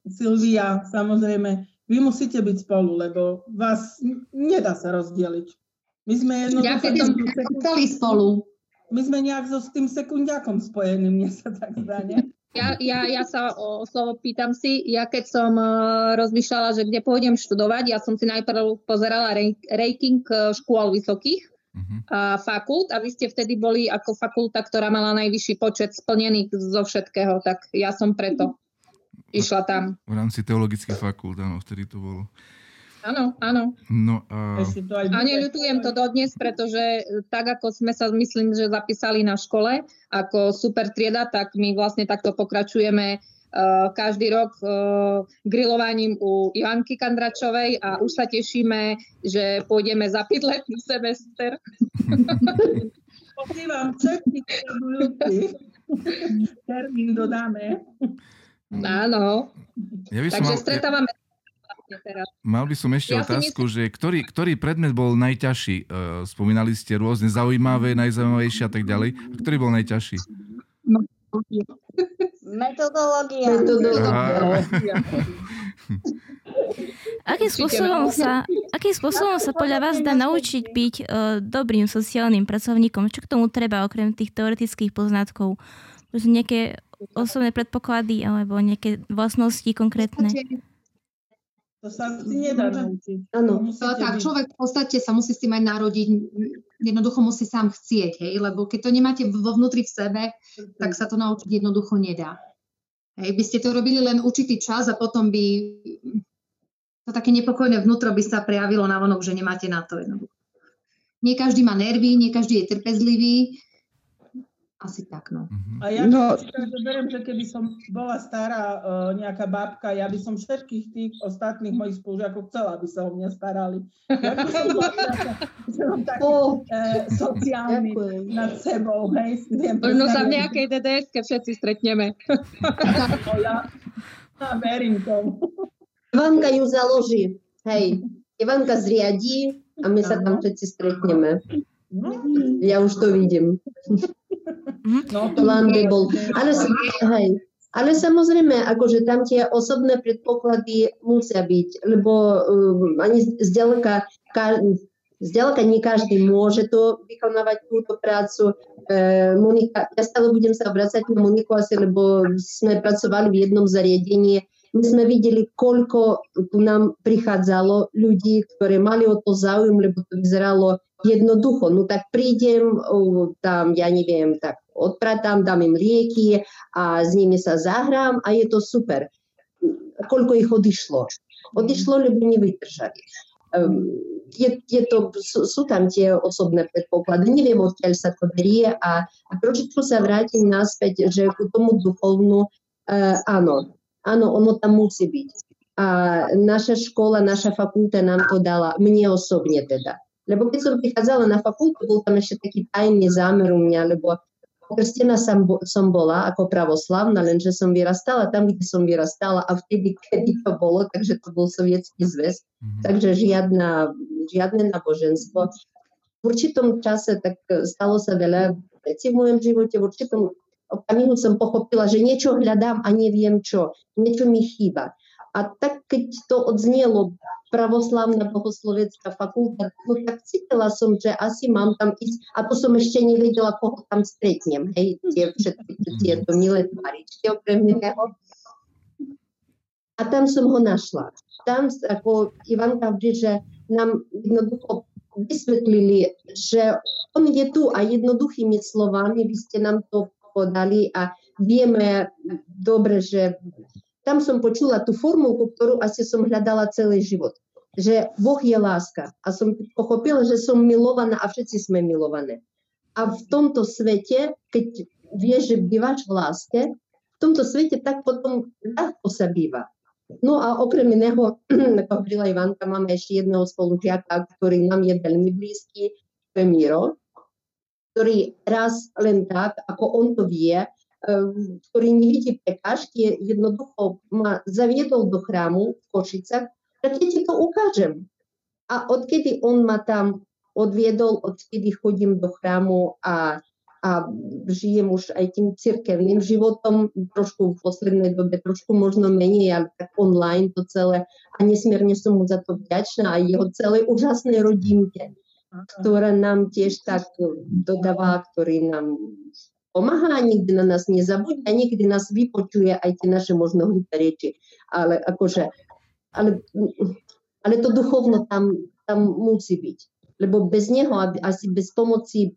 Silvia, samozrejme. Vy musíte byť spolu, lebo vás nedá sa rozdeliť. My sme jednoducho... Ja spolu. My sme nejak so s tým sekundiakom spojení, mne sa tak zdá? Ja, ja, ja sa o slovo pýtam si, ja keď som uh, rozmýšľala, že kde pôjdem študovať, ja som si najprv pozerala rating uh, škôl vysokých uh-huh. uh, fakult a vy ste vtedy boli ako fakulta, ktorá mala najvyšší počet splnených zo všetkého, tak ja som preto išla tam. V rámci teologických fakult, áno, vtedy to bolo. Áno, áno. No, a... a neľutujem to dodnes, pretože tak, ako sme sa, myslím, že zapísali na škole ako super trieda, tak my vlastne takto pokračujeme uh, každý rok uh, grillovaním u Ivanky Kandračovej a už sa tešíme, že pôjdeme za letný semester. *laughs* Všetkých termín dodáme. Áno. Ja Takže mal... stretávame vlastne teraz. Mal by som ešte ja otázku, myslím... že ktorý, ktorý predmet bol najťažší? Uh, spomínali ste rôzne zaujímavé, najzaujímavejšie a tak ďalej. A ktorý bol najťažší? *laughs* Metodológia. Metodológia. *laughs* Akým spôsobom, sa, akým spôsobom sa podľa vás dá naučiť byť uh, dobrým sociálnym pracovníkom? Čo k tomu treba okrem tých teoretických poznatkov? Nejaké osobné predpoklady alebo nejaké vlastnosti konkrétne? To sa nedá naučiť. Áno. Tak, človek v podstate sa musí s tým aj narodiť, jednoducho musí sám chcieť, hej, lebo keď to nemáte vo vnútri v sebe, tak sa to naučiť jednoducho nedá. Hej, by ste to robili len určitý čas a potom by to také nepokojné vnútro by sa prejavilo na vonok, že nemáte na to jednoducho. Nie každý má nervy, nie každý je trpezlivý, asi tak, no. Uh-huh. A ja no. si beriem, že keby som bola stará uh, nejaká babka, ja by som všetkých tých ostatných mojich spolužiakov chcela, aby sa o mňa starali. Ja by som bola som *laughs* taký oh. uh, sociálny Ďakujem. nad sebou, hej. Možno sa v nejakej dds všetci stretneme. *laughs* no, ja, ja verím tomu. Ivanka ju založí, hej. Ivanka zriadí a my sa tam všetci stretneme. No. Ja už to vidím. No, Plán by bol. Ale, hej, ale samozrejme, akože tam tie osobné predpoklady musia byť, lebo um, ani zďaleka, ka, zďaleka nie každý môže to vykonávať túto prácu. E, Monika, ja stále budem sa obracať na Moniku asi, lebo sme pracovali v jednom zariadení. My sme videli, koľko tu nám prichádzalo ľudí, ktorí mali o to záujem, lebo to vyzeralo jednoducho. No tak prídem tam, ja neviem, tak odpratám, dám im lieky a s nimi sa zahrám a je to super. Koľko ich odišlo? Odišlo, lebo nevydržali. Um, je, je to, sú, sú tam tie osobné predpoklady, neviem, odkiaľ sa to berie a, a trošičku sa vrátim naspäť, že k tomu duchovnú, uh, áno, áno, ono tam musí byť. A naša škola, naša fakulta nám to dala, mne osobne teda. Lebo keď som prichádzala na fakultu, bol tam ešte taký tajný zámer u mňa, lebo Krstená som, som bola ako pravoslavná, lenže som vyrastala tam, kde som vyrastala a vtedy, kedy to bolo, takže to bol sovietský zväz, mm-hmm. takže žiadna, žiadne náboženstvo. V určitom čase tak stalo sa veľa vecí v mojom živote, v určitom okamihu som pochopila, že niečo hľadám a neviem čo, niečo mi chýba. A tak, keď to odznelo pravoslavná bohoslovecká fakulta, no tak cítila som, že asi mám tam ísť. A to som ešte nevedela, koho tam stretnem. Hej, tie všetky tieto milé tvaričky okrem iného. A tam som ho našla. Tam, ako Ivanka vždy, že nám jednoducho vysvetlili, že on je tu a jednoduchými slovami vy ste nám to podali a vieme dobre, že tam som počula tú formulku, ktorú asi som hľadala celý život. Že Boh je láska. A som pochopila, že som milovaná a všetci sme milované. A v tomto svete, keď vieš, že bývaš v láske, v tomto svete tak potom ľahko sa býva. No a okrem iného, *clears throat* ako hovorila Ivanka, máme ešte jedného spolužiaka, ktorý nám je veľmi blízky, to je Miro, ktorý raz len tak, ako on to vie, ktorý nevidí prekážky, jednoducho ma zaviedol do chrámu v Košicach, tak ja ti to ukážem. A odkedy on ma tam odviedol, odkedy chodím do chrámu a, a a žijem už aj tým cirkevným životom, trošku v poslednej dobe, trošku možno menej, ale tak online to celé. A nesmierne som mu za to vďačná aj jeho celej úžasnej rodinke, ktorá nám tiež tak dodáva, ktorý nám pomáha, nikdy na nás nezabudne a niekedy nás vypočuje aj tie naše možno hlúpe reči. Ale akože, ale, ale to duchovno tam, tam musí byť. Lebo bez neho, asi bez pomoci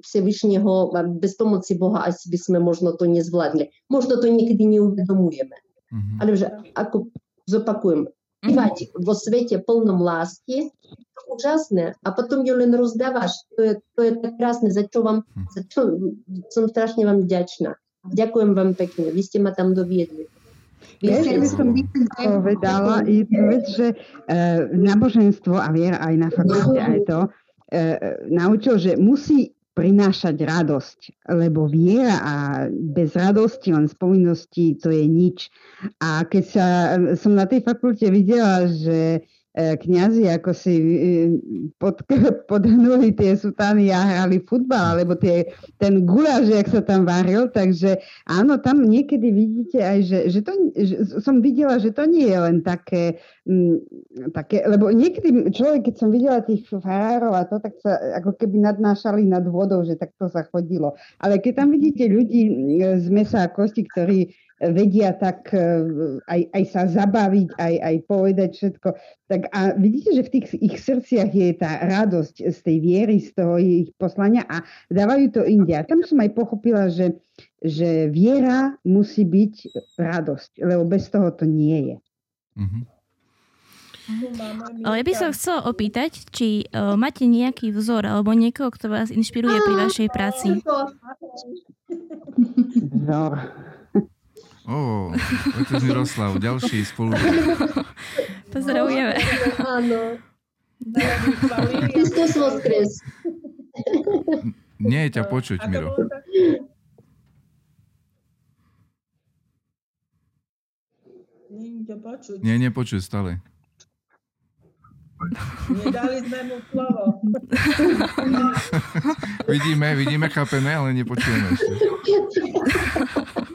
Всевишнього, bez pomoci Boha asi by sme možno to nezvládli. Možno to niekedy neuvedomujeme. Mm-hmm. Ale že ako zopakujem, mm-hmm. lásky, to úžasné. A potom ju len rozdávaš. To je, to je tak krásne, za čo vám, za čo som strašne vám vďačná. Ďakujem vám pekne, vy ste ma tam doviedli. Ja by som povedala jednu vec, že e, náboženstvo a viera aj na fakulte aj to e, naučil, že musí prinášať radosť, lebo viera a bez radosti, len z to je nič. A keď sa, som na tej fakulte videla, že kňazi, ako si e, pod, *laughs* podhnuli tie sutány a hrali futbal, alebo tie, ten guláš, jak sa tam varil, takže áno, tam niekedy vidíte aj, že, že to, že som videla, že to nie je len také, m, také, lebo niekedy človek, keď som videla tých farárov a to, tak sa ako keby nadnášali nad vodou, že takto sa chodilo. Ale keď tam vidíte ľudí z mesa a kosti, ktorí vedia tak e, aj, aj sa zabaviť, aj, aj povedať všetko. Tak a vidíte, že v tých ich srdciach je tá radosť z tej viery, z toho ich poslania a dávajú to inde. A tam som aj pochopila, že, že viera musí byť radosť, lebo bez toho to nie je. Mm-hmm. Ja by som chcela opýtať, či uh, máte nejaký vzor alebo niekoho, kto vás inšpiruje pri vašej práci. Vzor. Ó, otec Miroslav, ďalší spolu. *laughs* Pozdravujeme. Áno. Kristus voskres. Nie je ťa počuť, Miro. Nie počuť. Nie, nepočuť stále. Nedali sme mu slovo. *laughs* vidíme, vidíme, chápeme, ale nepočujeme ešte. *laughs*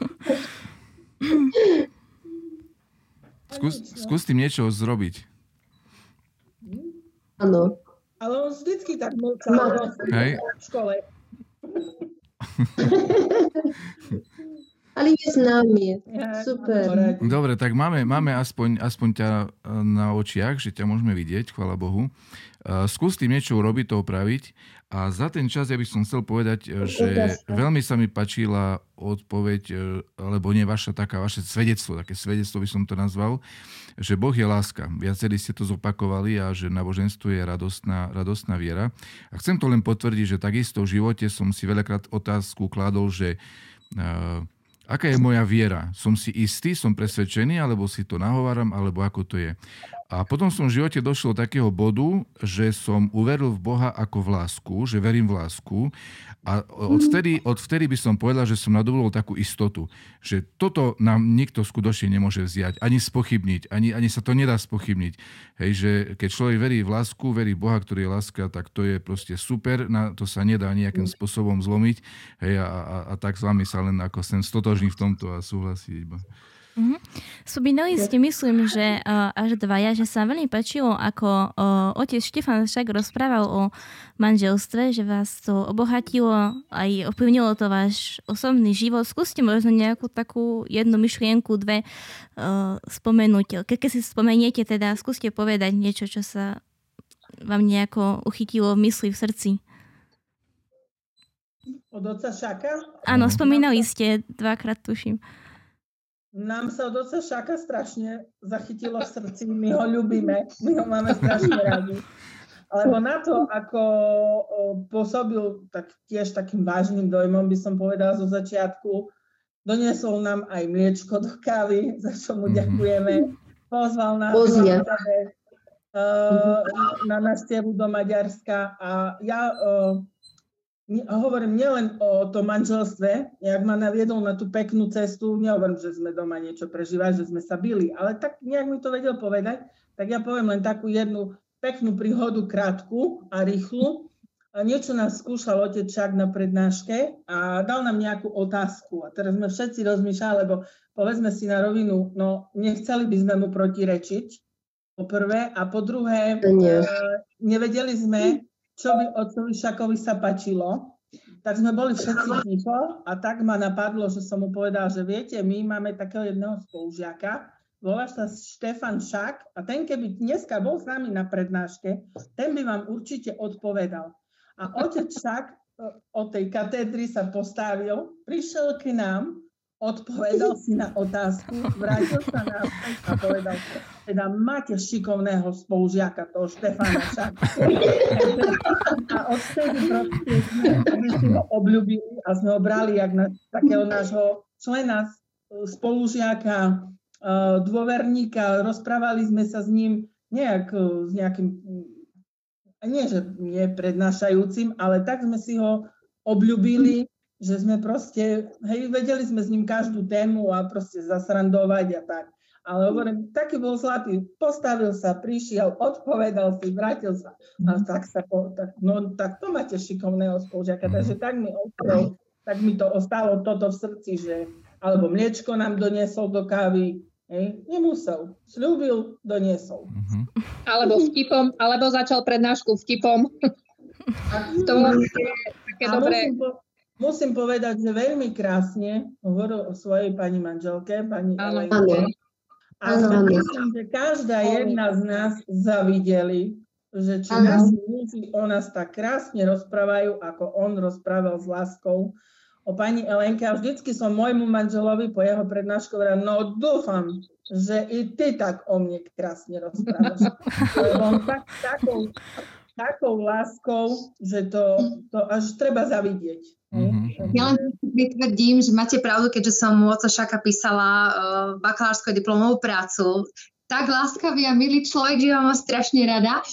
Skús, skús tým niečo zrobiť. Áno. Ale on vždycky tak mlčal Hej. v škole. *laughs* Ale je s nami. Super. Dobre, tak máme, máme aspoň, aspoň ťa e, na očiach, že ťa môžeme vidieť, chvala Bohu. Uh, skús tým niečo urobiť, to opraviť. A za ten čas ja by som chcel povedať, e, že veľmi sa mi pačila odpoveď, alebo nie vaša taká, vaše svedectvo, také svedectvo by som to nazval, že Boh je láska. Viacerí ste to zopakovali a že náboženstvo je radostná, radostná viera. A chcem to len potvrdiť, že takisto v živote som si veľakrát otázku kladol, že uh, aká je moja viera? Som si istý, som presvedčený, alebo si to nahováram, alebo ako to je? A potom som v živote došiel do takého bodu, že som uveril v Boha ako v lásku, že verím v lásku. A odvtedy, odvtedy by som povedal, že som nadobudol takú istotu, že toto nám nikto skutočne nemôže vziať, ani spochybniť, ani, ani sa to nedá spochybniť. Hej, že keď človek verí v lásku, verí Boha, ktorý je láska, tak to je proste super, na to sa nedá nejakým spôsobom zlomiť. Hej, a, a, a tak s vami sa len ako sem stotožní v tomto a súhlasí iba. Spomínali ste, myslím, že uh, až dvaja, že sa veľmi páčilo, ako uh, otec Štefan však rozprával o manželstve, že vás to obohatilo, aj ovplyvnilo to váš osobný život. Skúste možno nejakú takú jednu myšlienku, dve uh, spomenúť. Ke, keď si spomeniete, teda skúste povedať niečo, čo sa vám nejako uchytilo v mysli, v srdci. Od oca Šaka? Áno, spomínali ste dvakrát, tuším. Nám sa od oca Šaka strašne zachytilo v srdci, my ho ľubíme, my ho máme strašne radi. Lebo na to, ako pôsobil tak tiež takým vážnym dojmom, by som povedala zo začiatku, doniesol nám aj mliečko do kávy, za čo mu mhm. ďakujeme. Pozval nás uh, na návštevu do Maďarska a ja uh, hovorím nielen o tom manželstve, jak ma naviedol na tú peknú cestu, nehovorím, že sme doma niečo prežívali, že sme sa bili, ale tak nejak mi to vedel povedať, tak ja poviem len takú jednu peknú príhodu, krátku a rýchlu. niečo nás skúšal otec Čak na prednáške a dal nám nejakú otázku. A teraz sme všetci rozmýšľali, lebo povedzme si na rovinu, no nechceli by sme mu protirečiť, po prvé, a po druhé, Nie. nevedeli sme, čo by otcovi Šakovi sa pačilo, tak sme boli všetci ticho a tak ma napadlo, že som mu povedal, že viete, my máme takého jedného spolužiaka, volá sa Štefan Šak a ten, keby dneska bol s nami na prednáške, ten by vám určite odpovedal. A otec Šak e, od tej katedry sa postavil, prišiel k nám, odpovedal si na otázku, vrátil sa na a povedal, teda máte šikovného spolužiaka, toho Štefana. A odtedy proste sme si ho obľúbili a sme ho brali jak na takého nášho člena, spolužiaka, e, dôverníka, rozprávali sme sa s ním nejak e, s nejakým nie že nie prednášajúcim, ale tak sme si ho obľúbili, že sme proste, hej, vedeli sme s ním každú tému a proste zasrandovať a tak. Ale hovorím, taký bol zlatý, postavil sa, prišiel, odpovedal si, vrátil sa. A tak sa, po, tak, no tak to máte šikovného spolužiaka, mhm. takže tak mi ostrel, tak mi to ostalo toto v srdci, že alebo mliečko nám doniesol do kávy, Hej, nemusel. Sľúbil, doniesol. Uh-huh. Alebo vtipom, alebo začal prednášku vtipom. to je také dobré. Po, musím povedať, že veľmi krásne hovoril o svojej pani manželke, pani Elenke. A myslím, že každá jedna z nás zavideli, že či nás muži o nás tak krásne rozprávajú, ako on rozprával s láskou, o pani Elenke a vždycky som môjmu manželovi po jeho prednášku hovorila, no dúfam, že i ty tak o mne krásne rozprávaš. *laughs* Lebo on tak, takou, takou láskou, že to, to až treba zavidieť. Mm-hmm. Ja len vytvrdím, že máte pravdu, keďže som u oca Šaka písala uh, bakalárskú diplomovú prácu. Tak láskavý a milý človek, že vám ho strašne rada.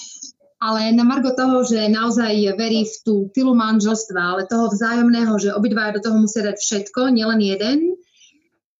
Ale na margo toho, že naozaj verí v tú tylu manželstva, ale toho vzájomného, že obidva do toho musia dať všetko, nielen jeden.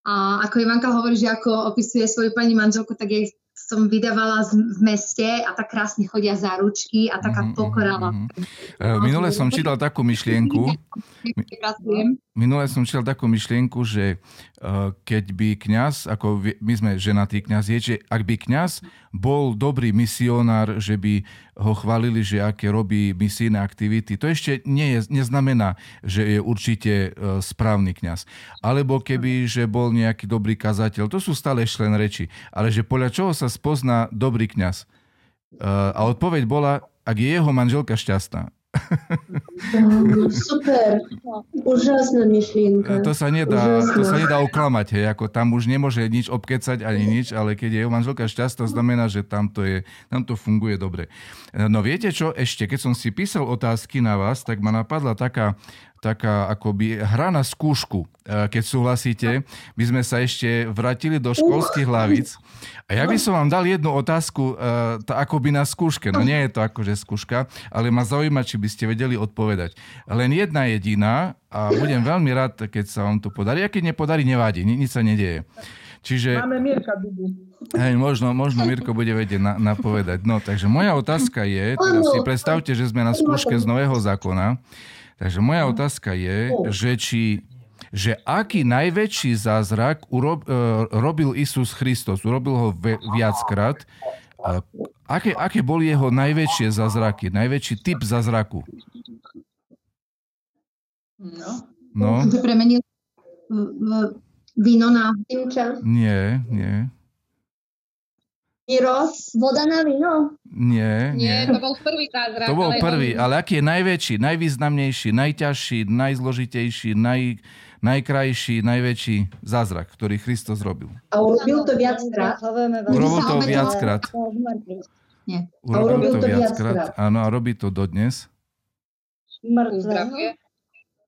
A ako Ivanka hovorí, že ako opisuje svoju pani manželku, tak jej som vydávala v meste a tak krásne chodia za ručky a taká mm-hmm, pokorala. Mm-hmm. Minule som čítal takú myšlienku. *laughs* Minule som čítal takú myšlienku, že uh, keď by kňaz, ako my sme ženatý kňaz, je, že ak by kňaz bol dobrý misionár, že by ho chválili, že aké robí misijné aktivity, to ešte nie je, neznamená, že je určite uh, správny kňaz. Alebo keby, že bol nejaký dobrý kazateľ, to sú stále len reči. Ale že podľa čoho sa spozná dobrý kňaz. Uh, a odpoveď bola, ak je jeho manželka šťastná. *laughs* Super, úžasná myšlienka. To sa nedá, to sa nedá oklamať, hej, ako tam už nemôže nič obkecať ani nič, ale keď je jeho manželka šťastná, znamená, že tam to, je, tam to funguje dobre. No viete čo, ešte keď som si písal otázky na vás, tak ma napadla taká, taká akoby hra na skúšku, e, keď súhlasíte. My sme sa ešte vrátili do školských hlavíc. A ja by som vám dal jednu otázku, e, tá akoby na skúške. No nie je to akože skúška, ale ma zaujíma, či by ste vedeli odpovedať. Len jedna jediná a budem veľmi rád, keď sa vám to podarí. A keď nepodarí, nevadí, nič sa nedieje. Čiže... Máme Mirka Dubu. Hej, možno, možno Mirko bude vedieť na, napovedať. No, takže moja otázka je, teraz si predstavte, že sme na skúške z Nového zákona Takže moja otázka je, že či že aký najväčší zázrak urob, uh, robil Isus Kristus, urobil ho ve, viackrát, uh, aké, aké boli jeho najväčšie zázraky, najväčší typ zázraku? No. no. Že premenil víno na vínča? Nie, nie. Miros, voda na víno? Nie, nie. Nie, to bol prvý zázrak. To bol ale prvý, on... ale aký je najväčší, najvýznamnejší, najťažší, najzložitejší, naj, najkrajší, najväčší zázrak, ktorý Kristus robil? A urobil to viackrát? Urobil to viackrát. Nie. Urobil to viackrát. Áno, a robí to dodnes.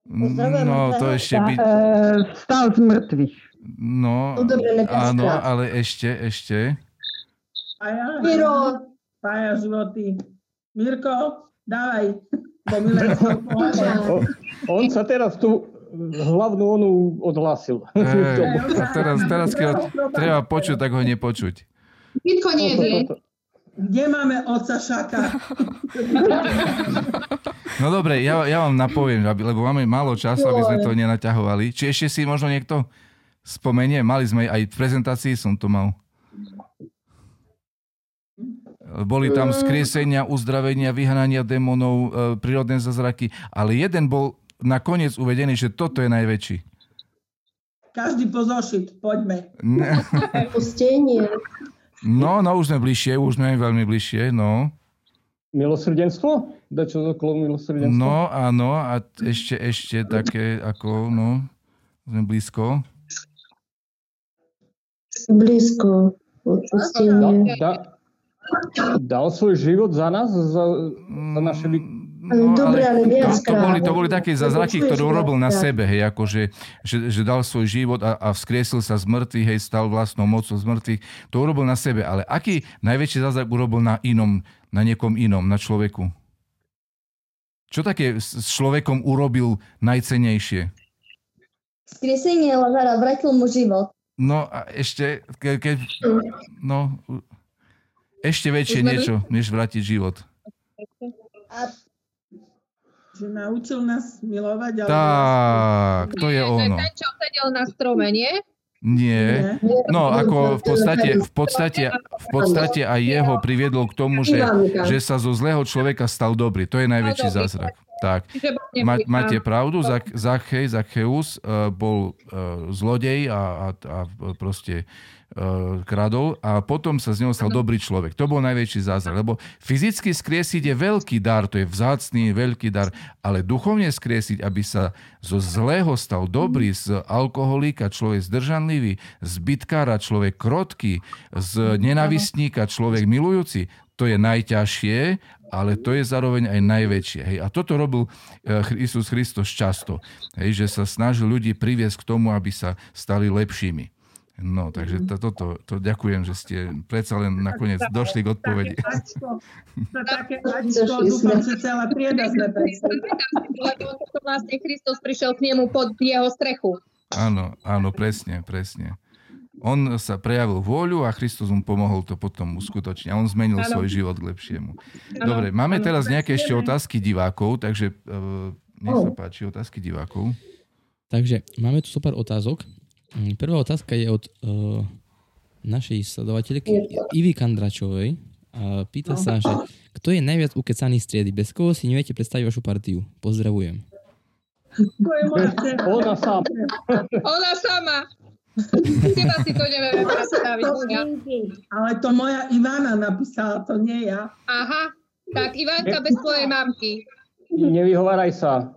No, to ešte by... Stal z mŕtvych. No, áno, ale ešte, ešte. Spája, Miro. Spája životy. Mirko, dávaj. on, *laughs* on sa teraz tu hlavnú onu odhlasil. Hey, *laughs* teraz, teraz, keď ho treba počuť, tak ho nepočuť. Mirko nevie. Kde máme oca Šaka? No dobre, ja, ja vám napoviem, lebo máme málo času, aby sme to nenaťahovali. Či ešte si možno niekto spomenie? Mali sme aj v prezentácii, som to mal. Boli tam skriesenia, uzdravenia, vyhnania démonov, e, prírodné zázraky, ale jeden bol nakoniec uvedený, že toto je najväčší. Každý pozošit, poďme. Pustenie. *laughs* No, no už sme bližšie, už sme veľmi bližšie, no. Milosrdenstvo? Dačo okolo milosrdenstva? No, áno, a ešte, ešte také ako, no, sme blízko. Blízko. Odpustenie. Da, da, dal svoj život za nás, za, za naše vy... No, Dobre, ale, ale to, to, boli, to boli také zázraky, ktoré urobil na sebe, hej, ako že, že, že dal svoj život a, a vzkriesil sa z mŕtvych, hej, stal vlastnou mocou z mŕtvych. To urobil na sebe, ale aký najväčší zázrak urobil na inom, na niekom inom, na človeku? Čo také s človekom urobil najcenejšie? Skriesenie Lazara vrátil mu život. No a ešte, ke, ke, no, ešte väčšie niečo, než vrátiť život. A že naučil nás milovať. Ale tak, to je ono. Ten, čo sedel na strome, nie? Nie. No, ako v podstate, v podstate, v podstate aj jeho priviedlo k tomu, že, že sa zo zlého človeka stal dobrý. To je najväčší zázrak. Tak, Ma, máte pravdu, Zachej, Zacheus uh, bol uh, zlodej a, a, a proste uh, kradol a potom sa z neho stal dobrý človek. To bol najväčší zázrak, lebo fyzicky skriesiť je veľký dar, to je vzácný veľký dar, ale duchovne skriesiť, aby sa zo zlého stal dobrý, z alkoholíka človek zdržanlivý, z bytkára človek krotký, z nenavistníka človek milujúci, to je najťažšie ale to je zároveň aj najväčšie. Hej. A toto robil Isus Christos často, hej, že sa snažil ľudí priviesť k tomu, aby sa stali lepšími. No, takže to, toto, to ďakujem, že ste predsa len nakoniec došli k odpovedi. Také ačko, dúfam, že celá trieda sme Lebo vlastne Kristus prišiel k nemu pod jeho strechu. Áno, áno, presne, presne on sa prejavil vôľu a Kristus mu pomohol to potom uskutočniť. A on zmenil ano. svoj život k lepšiemu. Ano. Dobre, máme ano. teraz nejaké ešte otázky divákov, takže uh, nech sa páči, otázky divákov. Takže máme tu super otázok. Mm, prvá otázka je od uh, našej sledovateľky Ivy Kandračovej. A pýta sa, že kto je najviac ukecaný z triedy? Bez koho si neviete predstaviť vašu partiu? Pozdravujem. Ona sama. Ona sama. Teba si to nevieme predstaviť. Ale to moja Ivana napísala, to nie ja. Aha, tak Ivanka bez svojej mamky. Nevyhováraj sa.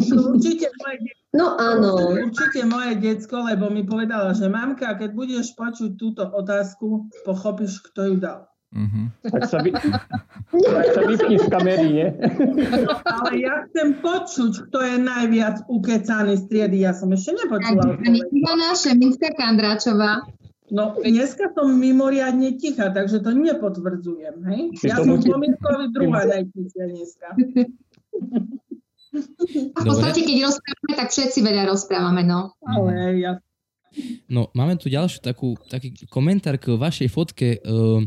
Určite moje No áno. Určite moje decko, lebo mi povedala, že mamka, keď budeš počuť túto otázku, pochopíš, kto ju dal. Mm-hmm. Tak, sa vy... tak sa vypni z kamery, nie? Ale ja chcem počuť, kto je najviac ukecaný z triedy. Ja som ešte nepočula. Pani Ivana Šeminská Kandráčová. No, dneska som mimoriadne tichá, takže to nepotvrdzujem, hej? Ja som Pominkovi druhá najtichšia dneska. v podstate, keď rozprávame, tak všetci veľa rozprávame, no. Ale ja No, máme tu ďalšiu takú, taký komentár k vašej fotke, uh,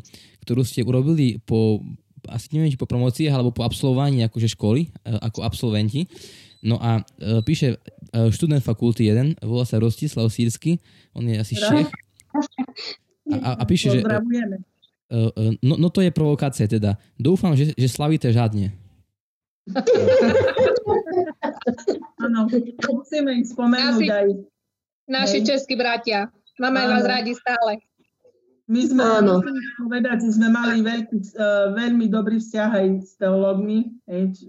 ktorú ste urobili po, asi neviem, či po promocii alebo po absolvovaní akože školy, e, ako absolventi. No a e, píše e, študent fakulty 1, volá sa Rostislav Sírsky, on je asi šéf. A, a píše, že... No, no to je provokácia teda. Dúfam, že, že slavíte žádne. Áno, musíme ich spomenúť aj. Naši českí bratia. Máme vás radi stále. My sme, Áno. povedať, že sme mali veľký, uh, veľmi dobrý vzťah aj s teológmi, s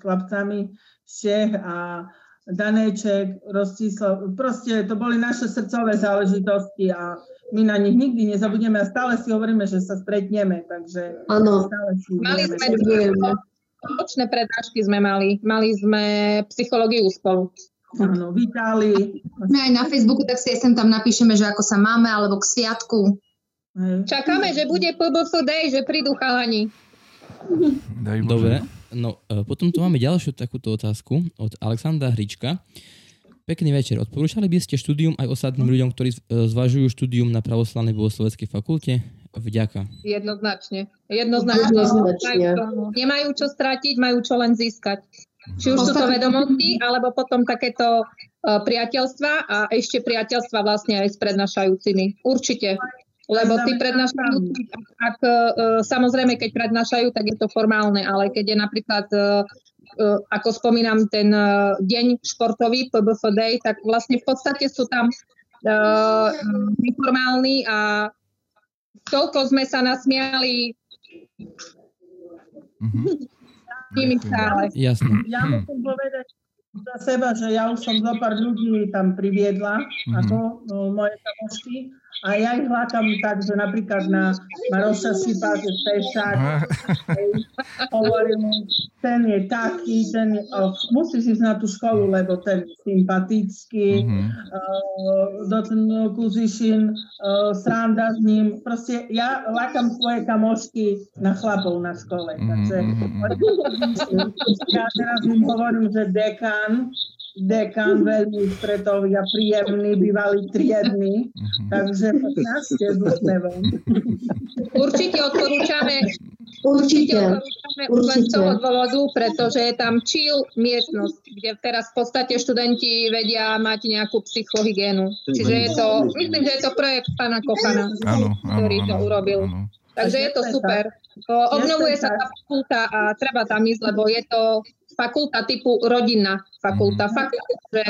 chlapcami Čech a Daneček, Rostislav. Proste to boli naše srdcové záležitosti a my na nich nikdy nezabudneme a stále si hovoríme, že sa stretneme. Takže Áno. stále si mali sme spoločné prednášky sme mali. Mali sme psychológiu spolu. Áno, vítali. My aj na Facebooku, tak si sem tam napíšeme, že ako sa máme, alebo k sviatku. Čakáme, že bude PBF Day, že prídu chalani. Dobre, no e, potom tu máme ďalšiu takúto otázku od Alexandra Hrička. Pekný večer. Odporúčali by ste štúdium aj ostatným ľuďom, ktorí e, zvažujú štúdium na pravoslavnej bohosloveckej fakulte? Vďaka. Jednoznačne. Jednoznačne. Jednoznačne. Nemajú čo stratiť, majú čo len získať. Či už sú to vedomosti, alebo potom takéto uh, priateľstva a ešte priateľstva vlastne aj s prednášajúcimi. Určite. Lebo tí prednášajú, ak, uh, samozrejme, keď prednášajú, tak je to formálne, ale keď je napríklad uh, E, ako spomínam, ten e, deň športový PBF Day, tak vlastne v podstate sú tam uh, neformálni a toľko sme sa nasmiali mm-hmm. stále. Jasne. Ja musím povedať, za seba, že ja už som zo pár ľudí tam priviedla, mm-hmm. ako no, moje kamošky. A ja ich hľakám tak, že napríklad na Maroša Šipa, že pešák, *laughs* hovorím, ten je taký, ten je, oh, musíš ísť na tú školu, lebo ten je sympatický, mm-hmm. uh, do ten Kuzišin, uh, sranda s ním. Proste ja lákam svoje kamošky na chlapov na škole. Mm-hmm. *laughs* Ja teraz im hovorím, že dekan dekan veľmi stretový a príjemný, bývalý triedny, uh-huh. takže snažte s úsmevom. Určite odporúčame Určite, odporúčame už len z toho dôvodu, pretože je tam chill miestnosť, kde teraz v podstate študenti vedia mať nejakú psychohygienu. Čiže je to, myslím, že je to projekt pána Kochana, áno, ktorý áno, to urobil. Áno. Takže je to super. Obnovuje sa tá fakulta a treba tam ísť, lebo je to fakulta typu rodinná fakulta. Mhm. Fakt, že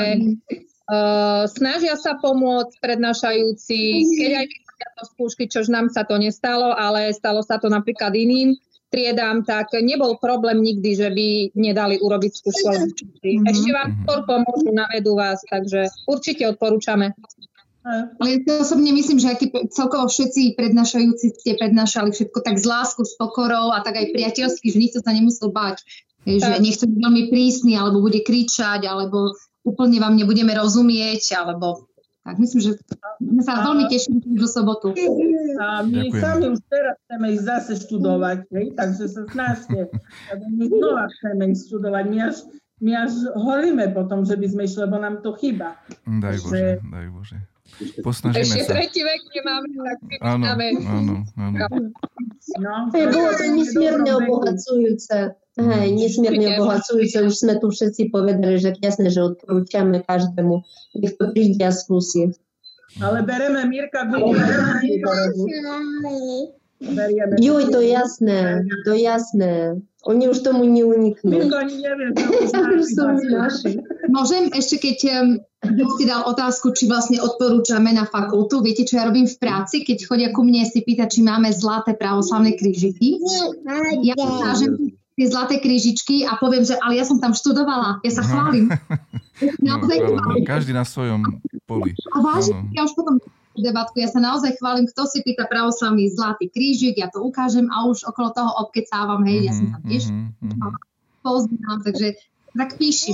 uh, snažia sa pomôcť prednášajúci, keď aj to skúšky, čož nám sa to nestalo, ale stalo sa to napríklad iným triedám, tak nebol problém nikdy, že by nedali urobiť skúšku. Mhm. Ešte vám skôr pomôžu, navedú vás, takže určite odporúčame. Ale ja osobne myslím, že aj celkovo všetci prednášajúci ste prednášali všetko tak z lásku, s pokorou a tak aj priateľsky, že nikto sa nemusel báť že nechce byť veľmi prísny, alebo bude kričať, alebo úplne vám nebudeme rozumieť, alebo tak myslím, že sme sa veľmi tešili do sobotu. A my Ďakujem. sami už teraz chceme ísť zase študovať, hej? takže sa snažte. My znova chceme ísť študovať. My až, my až horíme potom, že by sme išli, lebo nám to chýba. Daj Bože, že... daj Bože. Posnažíme Ešte sa. tretí vek nemáme, tak áno, áno, áno. No, bolo to nesmierne obohacujúce. Hej, nesmierne obohacujúce. Už sme tu všetci povedali, že jasne, že odporúčame každému. Nech to príde a skúsi. Ale bereme Mirka Gugu. Juj, to jasné, to jasné. Oni už tomu neuniknú. *laughs* Môžem ešte, keď, si dal otázku, či vlastne odporúčame na fakultu. Viete, čo ja robím v práci? Keď chodia ku mne si pýtať, či máme zlaté pravoslavné krížiky. Ja ukážem tie zlaté krížičky a poviem, že ale ja som tam študovala, ja sa chválim. *laughs* No, každý na svojom poli. A vážne, ja už potom debatku, ja sa naozaj chválim, kto si pýta pravoslavný zlatý krížik, ja to ukážem a už okolo toho obkecávam, hej, ja som tam tiež mm-hmm. poznám, takže tak píšim.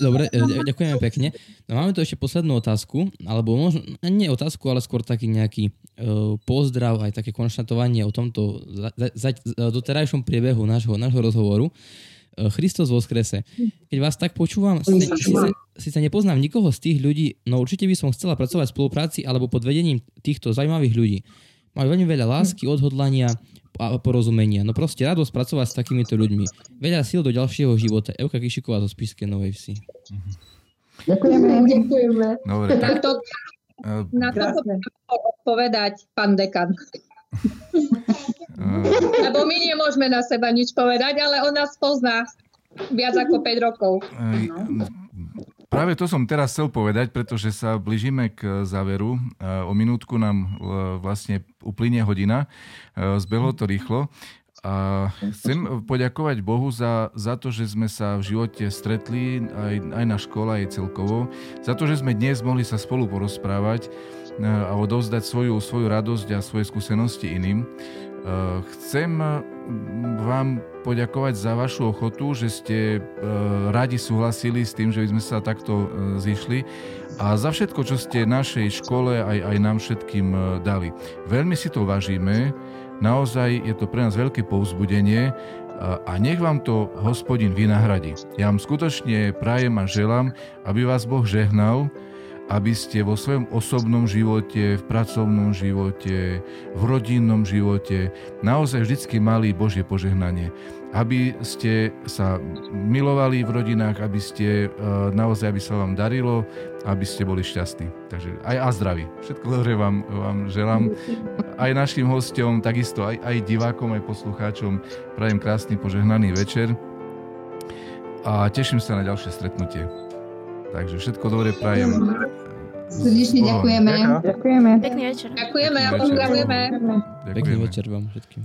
Dobre, e, ďakujeme pekne. No máme tu ešte poslednú otázku, alebo možno, nie otázku, ale skôr taký nejaký uh, pozdrav, aj také konštatovanie o tomto za, za, za, doterajšom priebehu nášho, nášho rozhovoru. Christos vo skrese. Keď vás tak počúvam, si sa nepoznám nikoho z tých ľudí, no určite by som chcela pracovať v spolupráci alebo pod vedením týchto zaujímavých ľudí. Majú veľmi veľa lásky, odhodlania, a porozumenia. No proste radosť pracovať s takýmito ľuďmi. Veľa síl do ďalšieho života. Euka Kišiková zo Spišskej Novej Vsi. Ďakujeme, ďakujeme. Dobre, tak... To, na to odpovedať pán dekan. Lebo my nemôžeme na seba nič povedať, ale on nás pozná viac ako 5 rokov. Práve to som teraz chcel povedať, pretože sa blížime k záveru. O minútku nám e, vlastne uplynie hodina. Zbehlo to rýchlo. A chcem poďakovať Bohu za, za to, že sme sa v živote stretli aj, aj na škole, aj celkovo. Za to, že sme dnes mohli sa spolu porozprávať a odovzdať svoju, svoju radosť a svoje skúsenosti iným. Chcem vám poďakovať za vašu ochotu, že ste radi súhlasili s tým, že by sme sa takto zišli a za všetko, čo ste našej škole aj, aj nám všetkým dali. Veľmi si to vážime, naozaj je to pre nás veľké povzbudenie a nech vám to hospodin vynahradí. Ja vám skutočne prajem a želám, aby vás Boh žehnal, aby ste vo svojom osobnom živote, v pracovnom živote, v rodinnom živote naozaj vždycky mali Božie požehnanie. Aby ste sa milovali v rodinách, aby ste e, naozaj, aby sa vám darilo, aby ste boli šťastní. Takže aj a zdraví. Všetko dobré vám, vám želám. Aj našim hostom, takisto aj, aj divákom, aj poslucháčom prajem krásny požehnaný večer a teším sa na ďalšie stretnutie. Takže všetko dobre prajem. Srdečne ďakujeme. Ďakujeme. Pekný večer. Ďakujeme a pozdravujeme. Pekný večer vám všetkým.